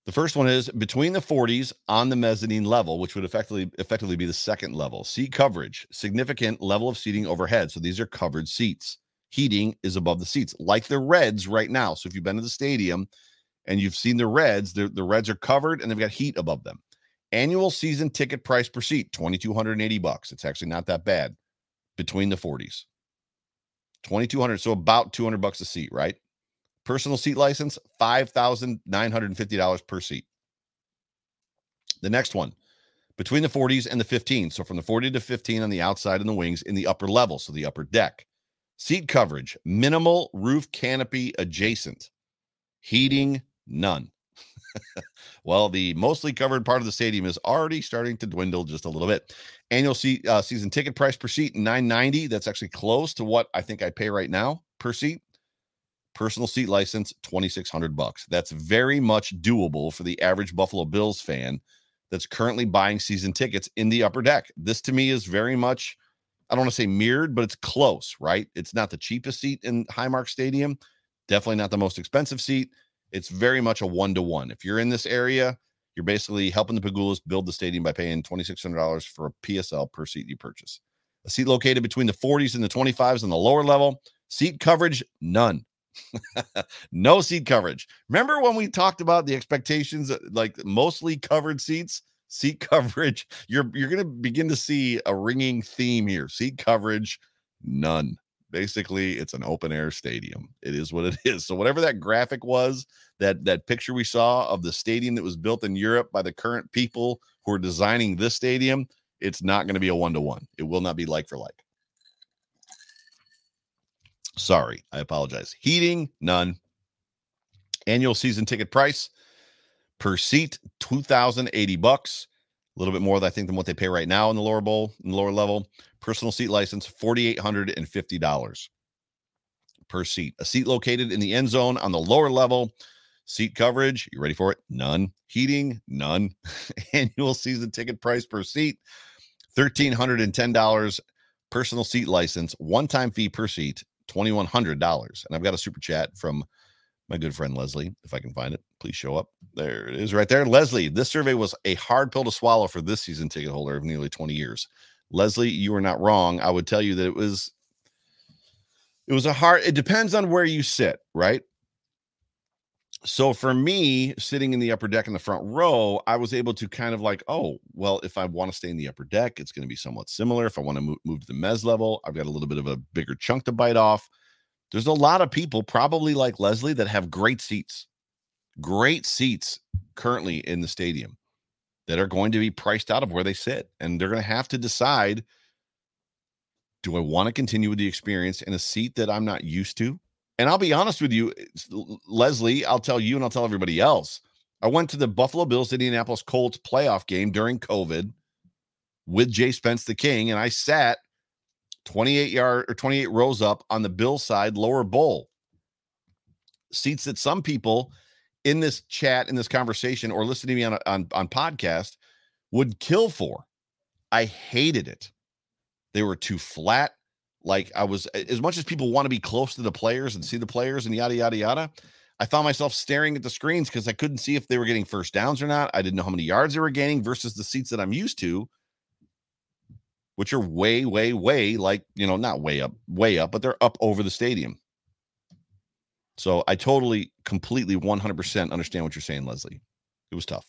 The first one is between the 40s on the mezzanine level, which would effectively effectively be the second level. Seat coverage, significant level of seating overhead. So these are covered seats. Heating is above the seats, like the Reds right now. So if you've been to the stadium and you've seen the Reds, the, the Reds are covered and they've got heat above them. Annual season ticket price per seat, 2280 bucks. It's actually not that bad between the 40s. 2200 so about 200 bucks a seat, right? Personal seat license, $5,950 per seat. The next one, between the 40s and the 15. So from the 40 to 15 on the outside and the wings in the upper level, so the upper deck. Seat coverage, minimal roof canopy adjacent. Heating, none. <laughs> well, the mostly covered part of the stadium is already starting to dwindle just a little bit. Annual seat, uh, season ticket price per seat 990. That's actually close to what I think I pay right now per seat. Personal seat license 2600 bucks. That's very much doable for the average Buffalo Bills fan that's currently buying season tickets in the upper deck. This to me is very much I don't want to say mirrored, but it's close, right? It's not the cheapest seat in Highmark Stadium, definitely not the most expensive seat it's very much a one to one. If you're in this area, you're basically helping the Pegulas build the stadium by paying $2,600 for a PSL per seat you purchase. A seat located between the 40s and the 25s on the lower level. Seat coverage, none. <laughs> no seat coverage. Remember when we talked about the expectations, uh, like mostly covered seats? seat <laughs> coverage. You're you're gonna begin to see a ringing theme here. Seat coverage, none. Basically, it's an open air stadium. It is what it <laughs> is. So whatever that graphic was, that that picture we saw of the stadium that was built in Europe by the current people who are designing this stadium, it's not going to be a one to one. It will not be like for like. Sorry, I apologize. Heating, none. Annual season ticket price per seat, 2080 bucks. A little bit more, I think, than what they pay right now in the lower bowl, in the lower level. Personal seat license, $4,850 per seat. A seat located in the end zone on the lower level. Seat coverage, you ready for it? None. Heating, none. <laughs> Annual season ticket price per seat, $1,310. Personal seat license, one time fee per seat, $2,100. And I've got a super chat from my good friend Leslie. If I can find it, please show up. There it is right there. Leslie, this survey was a hard pill to swallow for this season ticket holder of nearly 20 years. Leslie, you are not wrong. I would tell you that it was it was a hard it depends on where you sit, right? So for me, sitting in the upper deck in the front row, I was able to kind of like, oh, well, if I want to stay in the upper deck, it's going to be somewhat similar. If I want to move, move to the mez level, I've got a little bit of a bigger chunk to bite off. There's a lot of people, probably like Leslie, that have great seats, great seats currently in the stadium that are going to be priced out of where they sit. And they're going to have to decide do I want to continue with the experience in a seat that I'm not used to? And I'll be honest with you, Leslie, I'll tell you and I'll tell everybody else. I went to the Buffalo Bills Indianapolis Colts playoff game during COVID with Jay Spence the King, and I sat 28 yard or 28 rows up on the Bill side lower bowl. Seats that some people in this chat, in this conversation, or listening to me on, on, on podcast would kill for. I hated it. They were too flat. Like I was, as much as people want to be close to the players and see the players and yada, yada, yada, I found myself staring at the screens because I couldn't see if they were getting first downs or not. I didn't know how many yards they were gaining versus the seats that I'm used to which are way, way, way like, you know, not way up, way up, but they're up over the stadium. So I totally, completely, 100% understand what you're saying, Leslie. It was tough.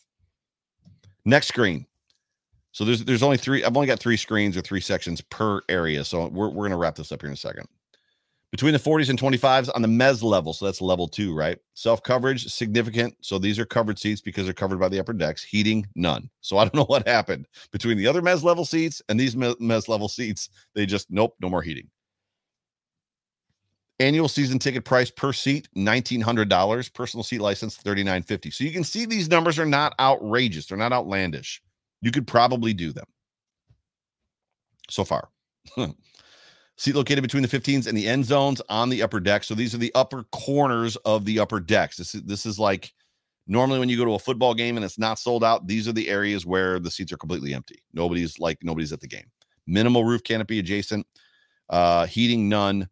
Next screen. So there's there's only three. I've only got three screens or three sections per area. So we're we're gonna wrap this up here in a second between the 40s and 25s on the mez level. So that's level two, right? Self coverage, significant. So these are covered seats because they're covered by the upper decks. Heating, none. So I don't <laughs> know what happened between the other mez level seats and these mez level seats. They just, nope, no more heating. Annual season ticket price per seat, $1,900. Personal seat license, $39.50. So you can see these numbers are not outrageous. They're not outlandish. You could probably do them so far. <laughs> Seat located between the 15s and the end zones on the upper deck. So these are the upper corners of the upper decks. This is this is like normally when you go to a football game and it's not sold out, these are the areas where the seats are completely empty. Nobody's like nobody's at the game. Minimal roof canopy adjacent, uh, heating none.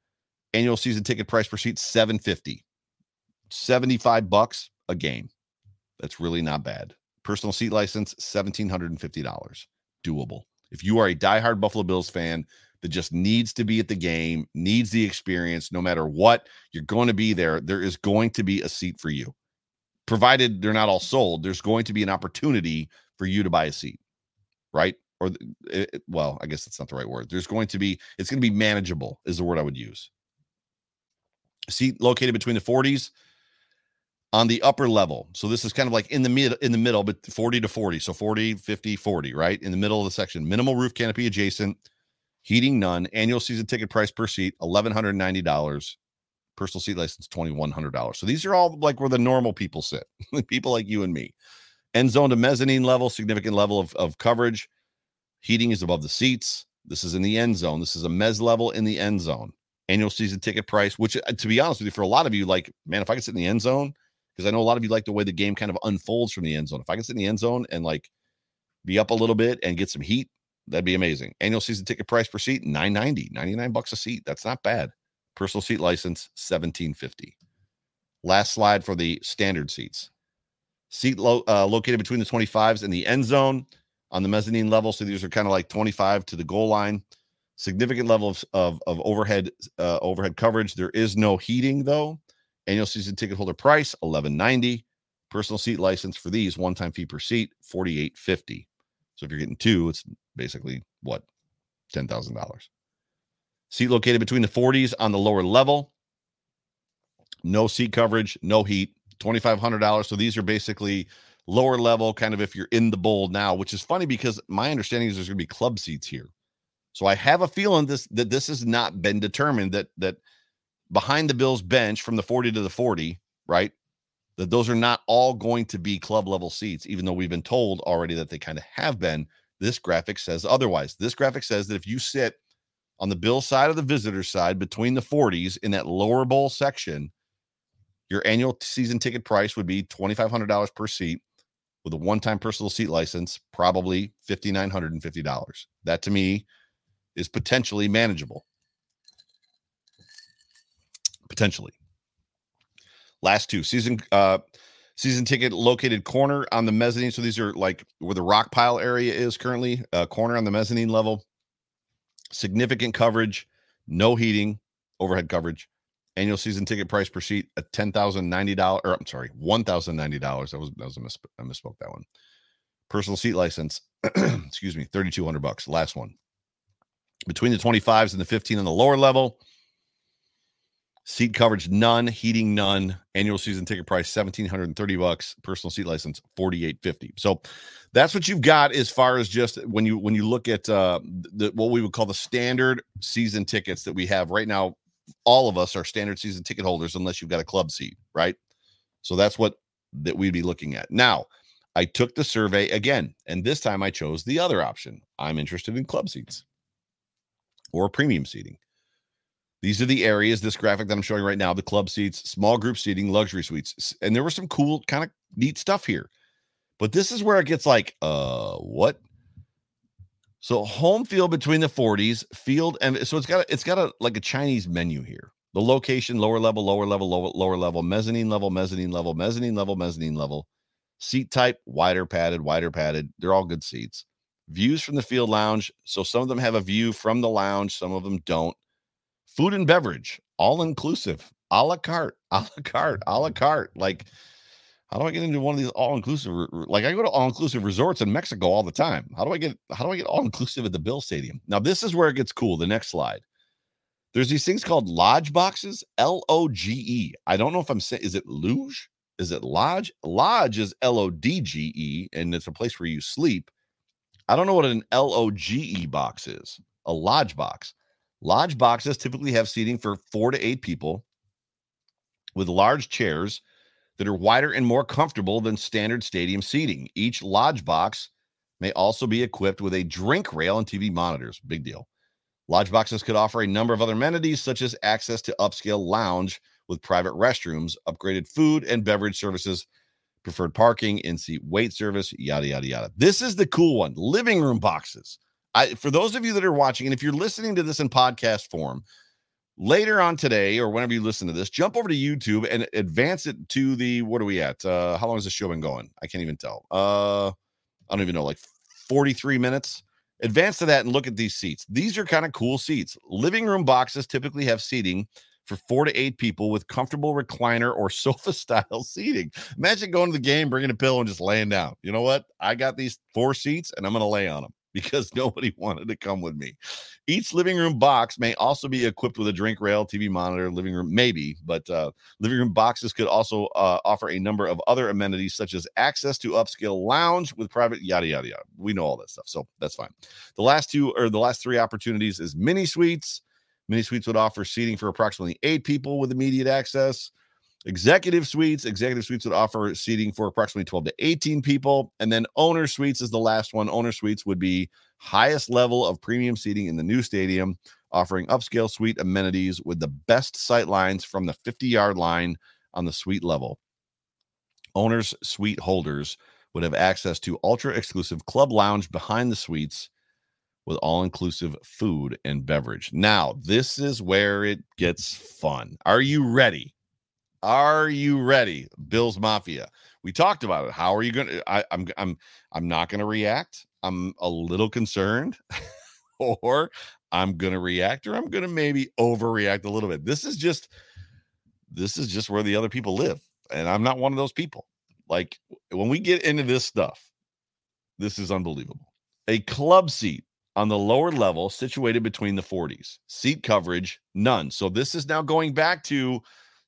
Annual season ticket price per seat 750. 75 bucks a game. That's really not bad. Personal seat license $1750. Doable. If you are a diehard Buffalo Bills fan, that just needs to be at the game, needs the experience, no matter what, you're going to be there. There is going to be a seat for you. Provided they're not all sold, there's going to be an opportunity for you to buy a seat, right? Or, it, eh, eh, well, I guess that's not the right word. There's going to be, it's going to be manageable, is the word I would use. Seat located between the 40s on the upper level. So this is kind of like in the mid in the middle, but 40 to 40. So 40, 50, 40, right? In the middle of the section. Minimal roof canopy adjacent Heating none. Annual season ticket price per seat eleven hundred ninety dollars. Personal seat license twenty one hundred dollars. So these are all like where the normal people sit, <laughs> people like you and me. End zone to mezzanine level, significant level of, of coverage. Heating is above the seats. This is in the end zone. This is a mez level in the end zone. Annual season ticket price, which uh, to be honest with you, for a lot of you, like, man, if I could sit in the end zone, because I know a lot of you like the way the game kind of unfolds from the end zone. If I can sit in the end zone and like be up a little bit and get some heat, That'd be amazing. Annual season ticket price per seat 990, 99 bucks a seat. That's not bad. Personal seat license 1750. Last slide for the standard seats. Seat lo- uh, located between the 25s and the end zone on the mezzanine level. So these are kind of like 25 to the goal line. Significant level of, of, of overhead uh, overhead coverage. There is no heating though. Annual season ticket holder price 1190. Personal seat license for these one time fee per seat 4850. So if you're getting two, it's basically what? $10,000. Seat located between the 40s on the lower level. No seat coverage, no heat, $2,500. So these are basically lower level, kind of if you're in the bowl now, which is funny because my understanding is there's going to be club seats here. So I have a feeling this that this has not been determined that that behind the Bills bench from the 40 to the 40, right? That those are not all going to be club level seats, even though we've been told already that they kind of have been. This graphic says otherwise. This graphic says that if you sit on the Bill side of the visitor side between the 40s in that lower bowl section, your annual season ticket price would be $2,500 per seat with a one time personal seat license, probably $5,950. That to me is potentially manageable. Potentially. Last two season uh season ticket located corner on the mezzanine. So these are like where the rock pile area is currently, uh, corner on the mezzanine level. Significant coverage, no heating, overhead coverage. Annual season ticket price per seat at ten thousand ninety dollars. Or I'm sorry, one thousand ninety dollars. That was that was a mis- I misspoke that one. Personal seat license. <clears throat> excuse me, thirty two hundred bucks. Last one between the 25s and the 15 on the lower level. Seat coverage none, heating none. Annual season ticket price 1730 bucks. Personal seat license 4850. So that's what you've got as far as just when you when you look at uh the what we would call the standard season tickets that we have right now. All of us are standard season ticket holders unless you've got a club seat, right? So that's what that we'd be looking at. Now, I took the survey again, and this time I chose the other option. I'm interested in club seats or premium seating. These are the areas, this graphic that I'm showing right now the club seats, small group seating, luxury suites. And there was some cool, kind of neat stuff here. But this is where it gets like, uh, what? So home field between the 40s, field and so it's got a, it's got a like a Chinese menu here. The location, lower level, lower level, lower, lower level, mezzanine level, mezzanine level, mezzanine level, mezzanine level. Seat type, wider padded, wider padded. They're all good seats. Views from the field lounge. So some of them have a view from the lounge, some of them don't. Food and beverage, all inclusive, a la carte, <laughs> a la carte, a la mm-hmm. carte. Like, how do I get into one of these all inclusive? Like, I go to all inclusive resorts in Mexico all the time. How do I get? How do I get all inclusive at the Bill Stadium? Now, this is where it gets cool. The next slide. There's these things called lodge boxes, L O G E. I don't know if I'm saying, is it luge? Is it lodge? Lodge is L O D G E, and it's a place where you sleep. I don't know what an LOGE box is, a lodge box. Lodge boxes typically have seating for four to eight people with large chairs that are wider and more comfortable than standard stadium seating. Each lodge box may also be equipped with a drink rail and TV monitors. Big deal. Lodge boxes could offer a number of other amenities, such as access to upscale lounge with private restrooms, upgraded food and beverage services preferred parking, in seat wait service, yada, yada, yada. This is the cool one living room boxes. I, for those of you that are watching, and if you're listening to this in podcast form, later on today or whenever you listen to this, jump over to YouTube and advance it to the what are we at? Uh, how long has the show been going? I can't even tell. Uh, I don't even know, like 43 minutes. Advance to that and look at these seats. These are kind of cool seats. Living room boxes typically have seating for four to eight people with comfortable recliner or <laughs> sofa style seating. Imagine going to the game, bringing a pillow, and just laying down. You know what? I got these four seats and I'm going to lay on them because <laughs> nobody wanted to come with me. Each living room box may also be equipped with a drink rail, TV monitor, living room, maybe, but uh, living room boxes could also uh, offer a number of other amenities such as access to upscale lounge with private yada yada yada. We know all that stuff, so that's fine. The last two or the last three opportunities is mini suites Mini suites would offer seating for approximately eight people with immediate access. Executive suites, executive suites would offer seating for approximately 12 to 18 people. And then owner suites is the last one. Owner suites would be highest level of premium seating in the new stadium, offering upscale suite amenities with the best sight lines from the 50 yard line on the suite level. Owners suite holders would have access to ultra exclusive club lounge behind the suites with all inclusive food and beverage. Now, this is where it gets fun. Are you ready? Are you ready? Bills Mafia. We talked about it. How are you going to I'm I'm I'm not going to react. I'm a little concerned <laughs> or I'm going to react or I'm going to maybe overreact a little bit. This is just this is just where the other people live and I'm not one of those people. Like when we get into this stuff, this is unbelievable. a club seat on the lower level situated between the 40s. Seat coverage, none. So this is now going back to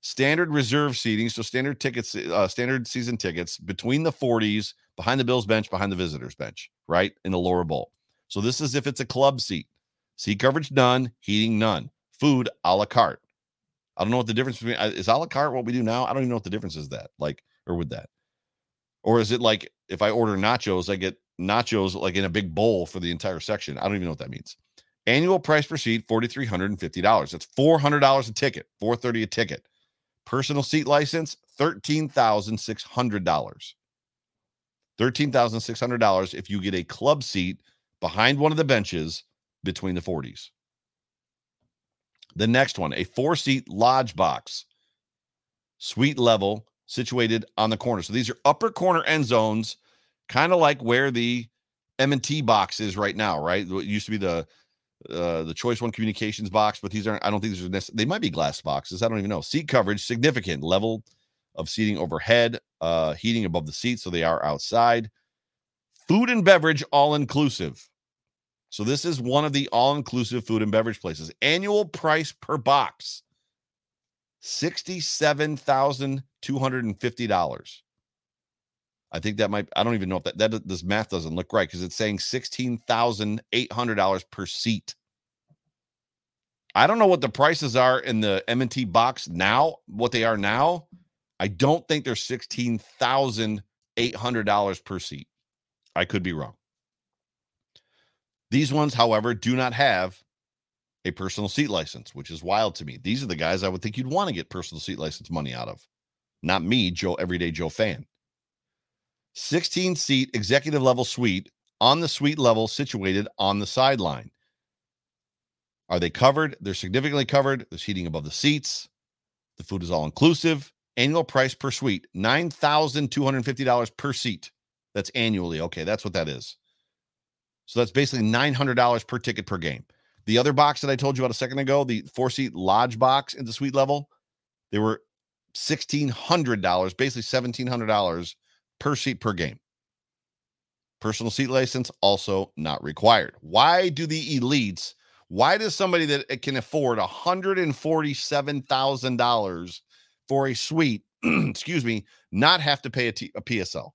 standard reserve seating. So standard tickets, uh, standard season tickets between the 40s, behind the Bills bench, behind the visitors bench, right? In the lower bowl. So this is if it's a club seat. Seat coverage, none. Heating, none. Food, a la carte. I don't know what the difference between uh, is a la carte what we do now. I don't even know what the difference is that like, or with that, or is it like if I order nachos, I get nachos like in a big bowl for the entire section. I don't even know what that means. Annual price per seat forty three hundred and fifty dollars. That's four hundred dollars a ticket. Four thirty a ticket. Personal seat license thirteen thousand six hundred dollars. Thirteen thousand six hundred dollars if you get a club seat behind one of the benches between the forties. The next one, a four seat lodge box, suite level, situated on the corner. So these are upper corner end zones kind of like where the M&T box is right now, right? It used to be the uh, the Choice One Communications box, but these aren't. I don't think these are. Necessary. They might be glass boxes. I don't even know. Seat coverage significant level of seating overhead, uh, heating above the seats, so they are outside. Food and beverage all inclusive. So this is one of the all inclusive food and beverage places. Annual price per box sixty-seven thousand two hundred and fifty dollars. I think that might. I don't even know if that that this math doesn't look right because it's saying sixteen thousand eight hundred dollars per seat. I don't know what the prices are in the M&T box now. What they are now, I don't think they're sixteen thousand eight hundred dollars per seat. I could be wrong. These ones, however, do not have a personal seat license, which is wild to me. These are the guys I would think you'd want to get personal seat license money out of. Not me, Joe, everyday Joe fan. 16 seat executive level suite on the suite level situated on the sideline. Are they covered? They're significantly covered. There's heating above the seats. The food is all inclusive. Annual price per suite $9,250 per seat. That's annually. Okay, that's what that is. So that's basically $900 per ticket per game. The other box that I told you about a second ago, the four seat lodge box in the suite level, they were $1,600, basically $1,700 per seat per game. Personal seat license also not required. Why do the elites, why does somebody that eh, can afford $147,000 for a suite, <clears throat> excuse me, not have to pay a, T, a PSL?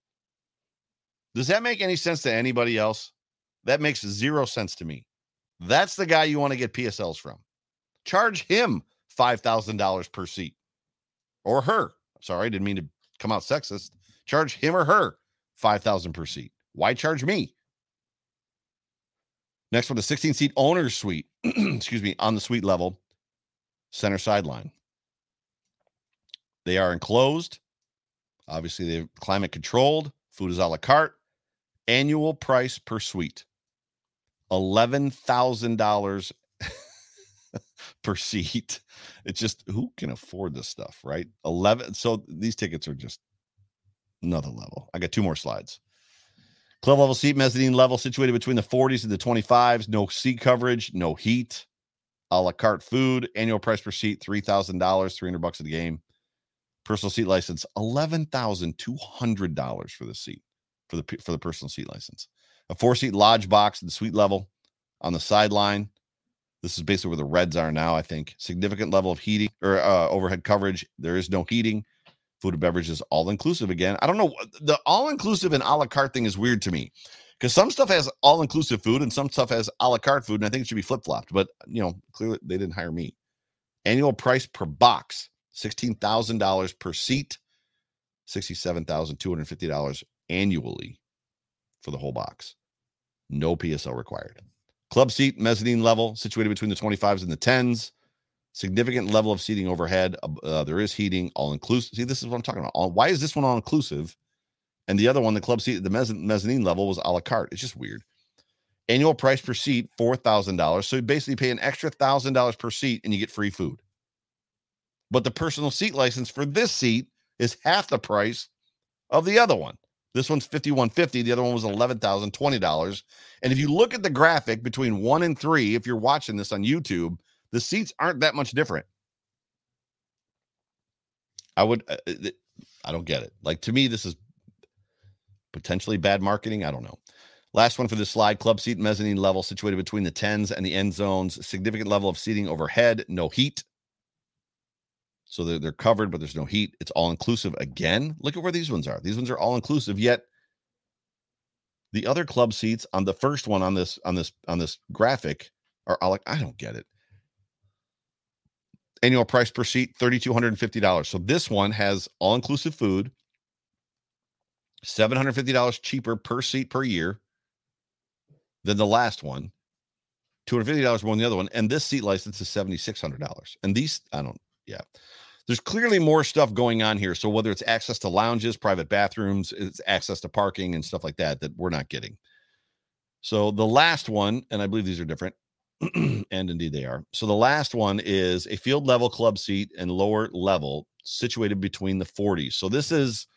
Does that make any sense to anybody else? That makes zero sense to me. That's the guy you want to get PSLs from. Charge him $5,000 per seat or her. Sorry, I didn't mean to come out sexist. Charge him or her 5000 per seat. Why charge me? Next one, the 16 seat owner's suite, <clears throat> excuse me, on the suite level, center sideline. They are enclosed. Obviously, they're climate controlled. Food is a la carte. Annual price per suite $11,000 <laughs> per seat. It's just who can afford this stuff, right? 11 so these tickets are just another level. I got two more slides. Club level seat, mezzanine level situated between the 40s and the 25s. No seat coverage, no heat. A la carte food. Annual price per seat $3,000, 300 bucks a game. Personal seat license $11,200 for the seat for the for the personal seat license. A four seat lodge box at the suite level on the sideline. This is basically where the Reds are now, I think. Significant level of heating or uh, overhead coverage. There is no heating food and beverages all inclusive again. I don't know. The all inclusive and a la carte thing is weird to me because some stuff has all inclusive food and some stuff has a la carte food. And I think it should be flip flopped. But, you know, clearly they didn't hire me. Annual price per box $16,000 per seat, $67,250 annually for the whole box. No PSL required. Club seat, mezzanine level, situated between the 25s and the 10s significant level of seating overhead. Uh, there is heating, all inclusive. See, this is what I'm talking about. All, why is this one all inclusive? And the other one, the club seat, the mezzanine level was a la carte. It's just weird. Annual price per seat, $4,000. So you basically pay an extra $1,000 per seat and you get free food. But the personal seat license for this seat is half the price of the other one. This one's 5150, the other one was $11,020. And if you look at the graphic between 1 and 3, if you're watching this on YouTube, the seats aren't that much different. I would, uh, I don't get it. Like to me, this is potentially bad marketing. I don't know. Last one for this slide club seat mezzanine level situated between the 10s and the end zones. Significant level of seating overhead, no heat. So they're, they're covered, but there's no heat. It's all inclusive again. Look at where these ones are. These ones are all inclusive, yet the other club seats on the first one on this on this on this graphic are all like, I don't get it. Annual price per seat, $3,250. So this one has all inclusive food, $750 cheaper per seat per year than the last one. $250 more than the other one. And this seat license is $7,600. And these, I don't, yeah. There's clearly more stuff going on here. So whether it's access to lounges, private bathrooms, it's access to parking and stuff like that, that we're not getting. So the last one, and I believe these are different, <clears throat> and indeed they are. So the last one is a field level club seat and lower level situated between the 40s. So this is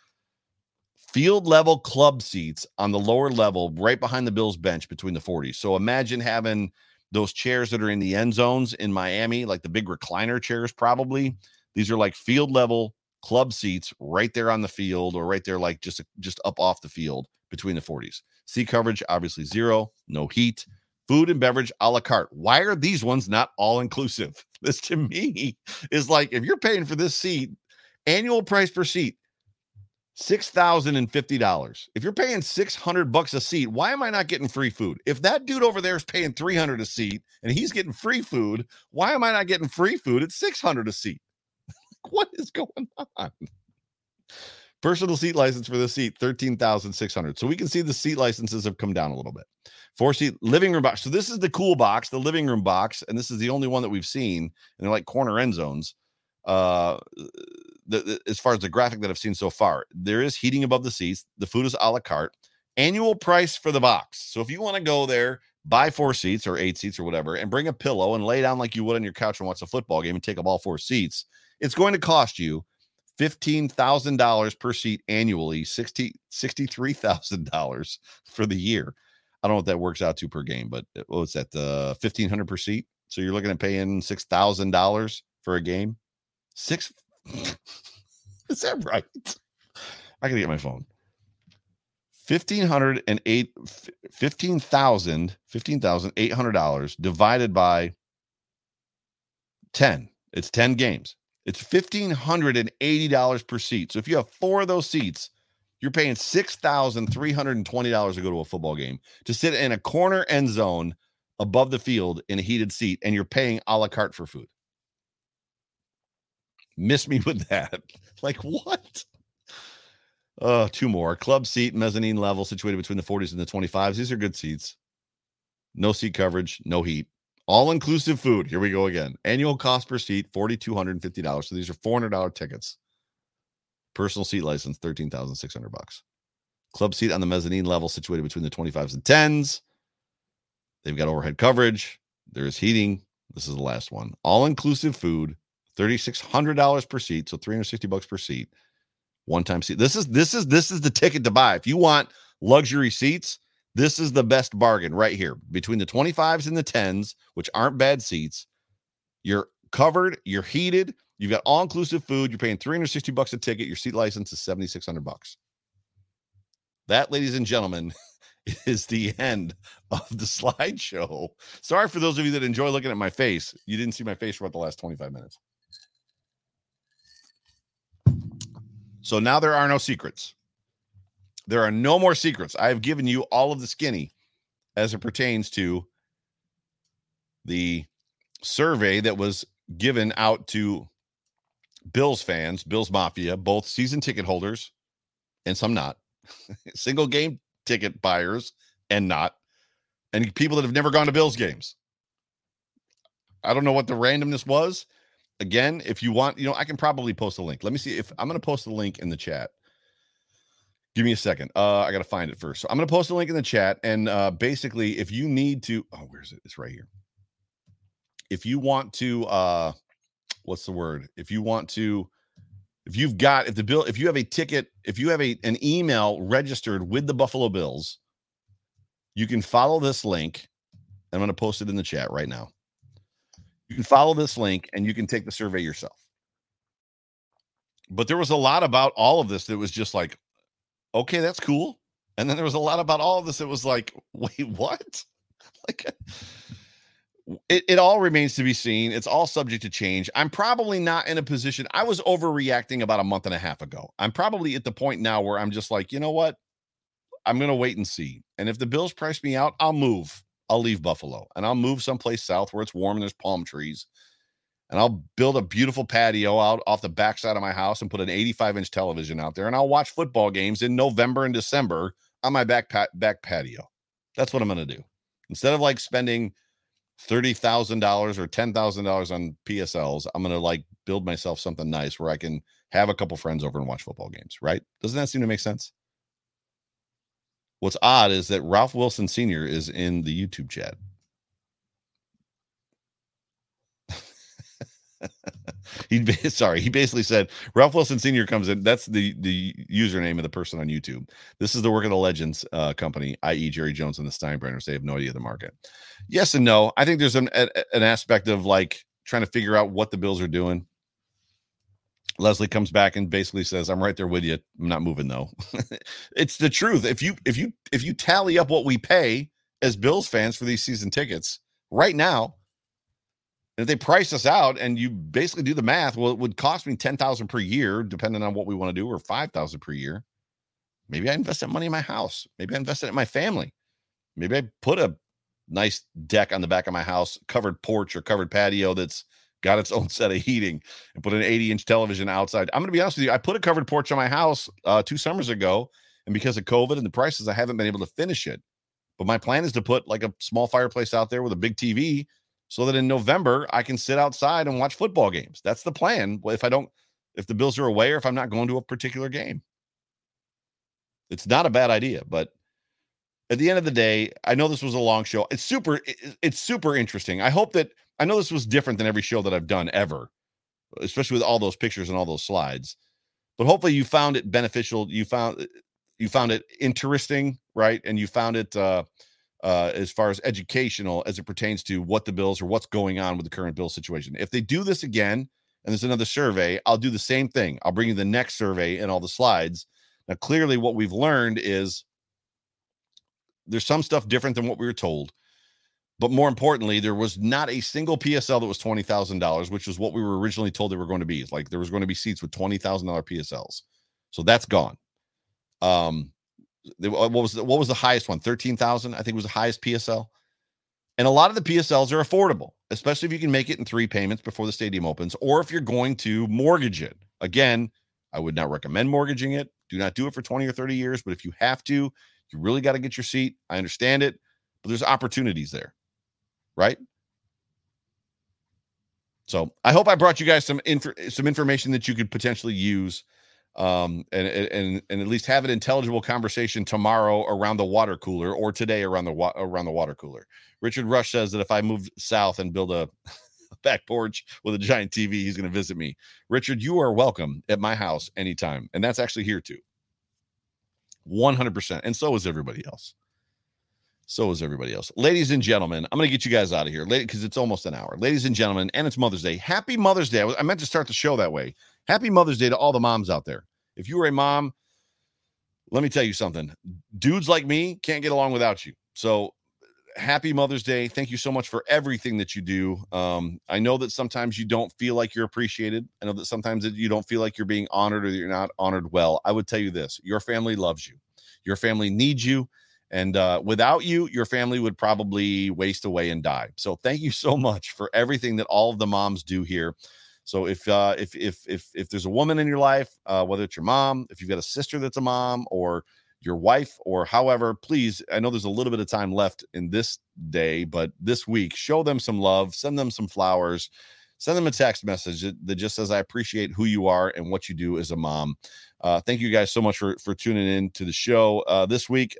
field level club seats on the lower level, right behind the Bills bench between the 40s. So imagine having those chairs that are in the end zones in Miami, like the big recliner chairs, probably. These are like field level club seats right there on the field or right there, like just, just up off the field between the 40s. Seat coverage, obviously zero, no heat. Food and beverage a la carte. Why are these ones not all inclusive? <laughs> This to me is like if you're paying for this seat, annual price per seat six thousand and fifty dollars. If you're paying six hundred bucks a seat, why am I not getting free food? If that dude over there is paying three hundred a seat and he's getting free food, why am I not getting free food at six hundred a seat? <laughs> what is going on? Personal seat license for this seat thirteen thousand six hundred. So we can see the seat licenses have come down a little bit. Four seat living room box. So this is the cool box, the living room box, and this is the only one that we've seen. And they're like corner end zones. Uh the, the, as far as the graphic that I've seen so far, there is heating above the seats. The food is a la carte. Annual price for the box. So if you want to go there, buy four seats or eight seats or whatever, and bring a pillow and lay down like you would on your couch and watch a football game and take up all four seats, it's going to cost you $15,000 per seat annually, 60, $63,000 for the year. I don't know what that works out to per game, but uh, what's that? Uh, 1500 per seat. So you're looking at paying $6,000 for a game. Six <laughs> Is that right? I gotta get my phone. Fifteen hundred and eight, fifteen thousand, fifteen thousand eight hundred dollars divided by ten. It's ten games. It's fifteen hundred and eighty dollars per seat. So if you have four of those seats, you're paying six thousand three hundred and twenty dollars to go to a football game to sit in a corner end zone above the field in a heated seat, and you're paying a la carte for food. Miss me <laughs> with that. like what? Uh, two more. Club seat, mezzanine level, situated between the 40s and the 25s. These are good seats. No seat coverage, no heat. All inclusive food. Here we go again. Annual cost per seat, $4,250. So these are $400 tickets. Personal seat license, 13600 bucks. Club seat on the mezzanine level, situated between the 25s and 10s. They've got overhead coverage. There's heating. This is the last one. All inclusive food, $3600 per seat so 360 bucks per seat one time seat this is this is this is the ticket to buy if you want luxury seats this is the best bargain right here. Between the 25s and the 10s which aren't bad seats you're covered you're heated you've got all inclusive food you're paying 360 bucks a ticket your seat license is 7600 bucks. That ladies and gentlemen <laughs> is the end of the slideshow. Sorry for those of you that enjoy looking at my face. You didn't see my face for about the last 25 minutes. So now there are no secrets. There are no more secrets. I have given you all of the skinny as it pertains to the survey that was given out to Bills fans, Bills Mafia, both season ticket holders and some not, <laughs> single game ticket buyers and not, and people that have never gone to Bills games. I don't know what the randomness was again, if you want, you know, I can probably post a link. Let me see if I'm going to post a link in the chat. Give me a second. Uh, I got to find it first. So I'm to post a link in the chat. And uh, basically, if you need to, oh, where's it? It's right here. If you want to, uh, what's the word? If you want to, if you've got, if the bill, if you have a ticket, if you have a an email registered with the Buffalo Bills, you can follow this link. I'm to post it in the chat right now. You can follow this link and you can take the survey yourself. But there was a lot about all of this that was just like, okay, that's cool. And then there was a lot about all this. It was like, <laughs> wait, what? <laughs> like it, it all remains to be seen. It's all subject to change. I'm probably not in a position. I was overreacting about a month and a half ago. I'm probably at the point now where I'm just like, you know what? I'm going to wait and see. And if the Bills price me out, I'll move. I'll leave Buffalo and I'll move someplace south where it's warm and there's palm trees. And I'll build a beautiful patio out off the backside of my house and put an 85 inch television out there. And I'll watch football games in November and December on my back pat- back patio. That's what I'm going to do. Instead of like spending $30,000 or $10,000 on PSLs, I'm going to like build myself something nice where I can have a couple friends over and watch football games, right? Doesn't that seem to make sense? What's odd is that Ralph Wilson Sr. is in the YouTube chat. <laughs> he sorry, he basically said Ralph Wilson Sr. comes in. That's the the username of the person on YouTube. This is the work of the Legends uh, company, i.e., Jerry Jones and the Steinbrenners. They have no idea of the market. Yes and no. I think there's an a, an aspect of like trying to figure out what the Bills are doing. Leslie comes back and basically says, "I'm right there with you. I'm not moving though." <laughs> it's the truth. If you if you if you tally up what we pay as Bills fans for these season tickets right now, if they price us out and you basically do the math, well, it would cost me ten thousand per year, depending on what we want to do, or five thousand per year. Maybe I invest that money in my house. Maybe I invest it in my family. Maybe I put a nice deck on the back of my house, covered porch or covered patio that's got its <laughs> own set of heating, and put an 80 inch television outside. I'm going to be honest with you. I put a covered porch on my house uh, two summers ago, and because of COVID and the prices, I haven't been able to finish it. But my plan is to put like a small fireplace out there with a big TV so that in November I can sit outside and watch football games. That's the plan. If I don't, if the Bills are away or if I'm not going to a particular game, it's not a bad idea. But at the end of the day, I know this was a long show. It's super, it's super interesting. I hope that I know this was different than every show that I've done ever, especially with all those pictures and all those slides. But hopefully you found it beneficial. You found you found it interesting, right? And you found it uh uh, as far as educational as it pertains to what the bills or what's going on with the current bill situation. If they do this again and there's another survey, I'll do the same thing. I'll bring you the next survey and all the slides. Now, clearly, what we've learned is there's some stuff different than what we were told. But more importantly, there was not a single PSL that was $20,000, which was what we were originally told they were going to be. Like there was going to be seats with $20,000 PSLs. So that's gone. Um, Uh, what was the, what was the highest one? Thirteen thousand, I think was the highest PSL. And a lot of the PSLs are affordable, especially if you can make it in three payments before the stadium opens, or if you're going to mortgage it. Again, I would not recommend mortgaging it. Do not do it for 20 or 30 years. But if you have to, you really got to get your seat. I understand it, but there's opportunities there, right? So I hope I brought you guys some inf- some information that you could potentially use um, and, and and at least have an intelligible conversation tomorrow around the water cooler or today around the wa- around the water cooler. Richard Rush says that if I move south and build a <laughs> back porch with a giant TV, he's going to visit me. Richard, you are welcome at my house anytime, and that's actually here too. One hundred percent, and so is everybody else. So is everybody else. Ladies and gentlemen, I'm going to get you guys out of here, because it's almost an hour. Ladies and gentlemen, and it's Mother's Day. Happy Mother's Day. I meant to start the show that way. Happy Mother's Day to all the moms out there. If you are a mom, let me tell you something. Dudes like me can't get along without you. So happy Mother's Day. Thank you so much for everything that you do. Um, I know that sometimes you don't feel like you're appreciated. I know that sometimes you don't feel like you're being honored or you're not honored well. I would tell you this your family loves you, your family needs you. And uh, without you, your family would probably waste away and die. So thank you so much for everything that all of the moms do here. So if uh, if if if if there's a woman in your life, uh, whether it's your mom, if you've got a sister that's a mom, or your wife, or however, please, I know there's a little bit of time left in this day, but this week, show them some love, send them some flowers, send them a text message that, just says, "I appreciate who you are and what you do as a mom." Uh, thank you guys so much for for tuning in to the show uh, this week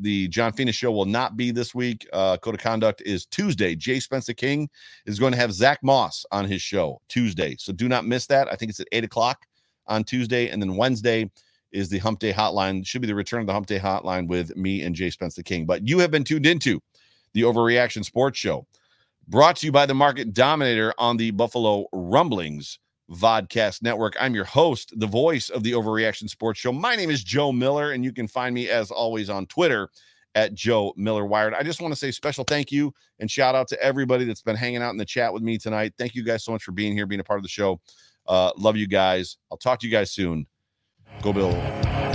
the John Fina show will not be this week. Uh, Code of Conduct is Tuesday. Jay Spencer King is going to have Zach Moss on his show Tuesday. So do not miss that. I think it's at eight o'clock on Tuesday. And then Wednesday is the Hump Day Hotline. Should be the return of the Hump Day Hotline with me and Jay Spencer King. But you have been tuned into the Overreaction Sports Show, brought to you by the Market Dominator on the Buffalo Rumblings Vodcast Network. I'm your host, the voice of the Overreaction Sports Show. My name is Joe Miller, and you can find me as always on Twitter at Joe Miller Wired. I just want to say special thank you and shout out to everybody that's been hanging out in the chat with me tonight. Thank you guys so much for being here, being a part of the show. Uh, love you guys. I'll talk to you guys soon. Go Bill.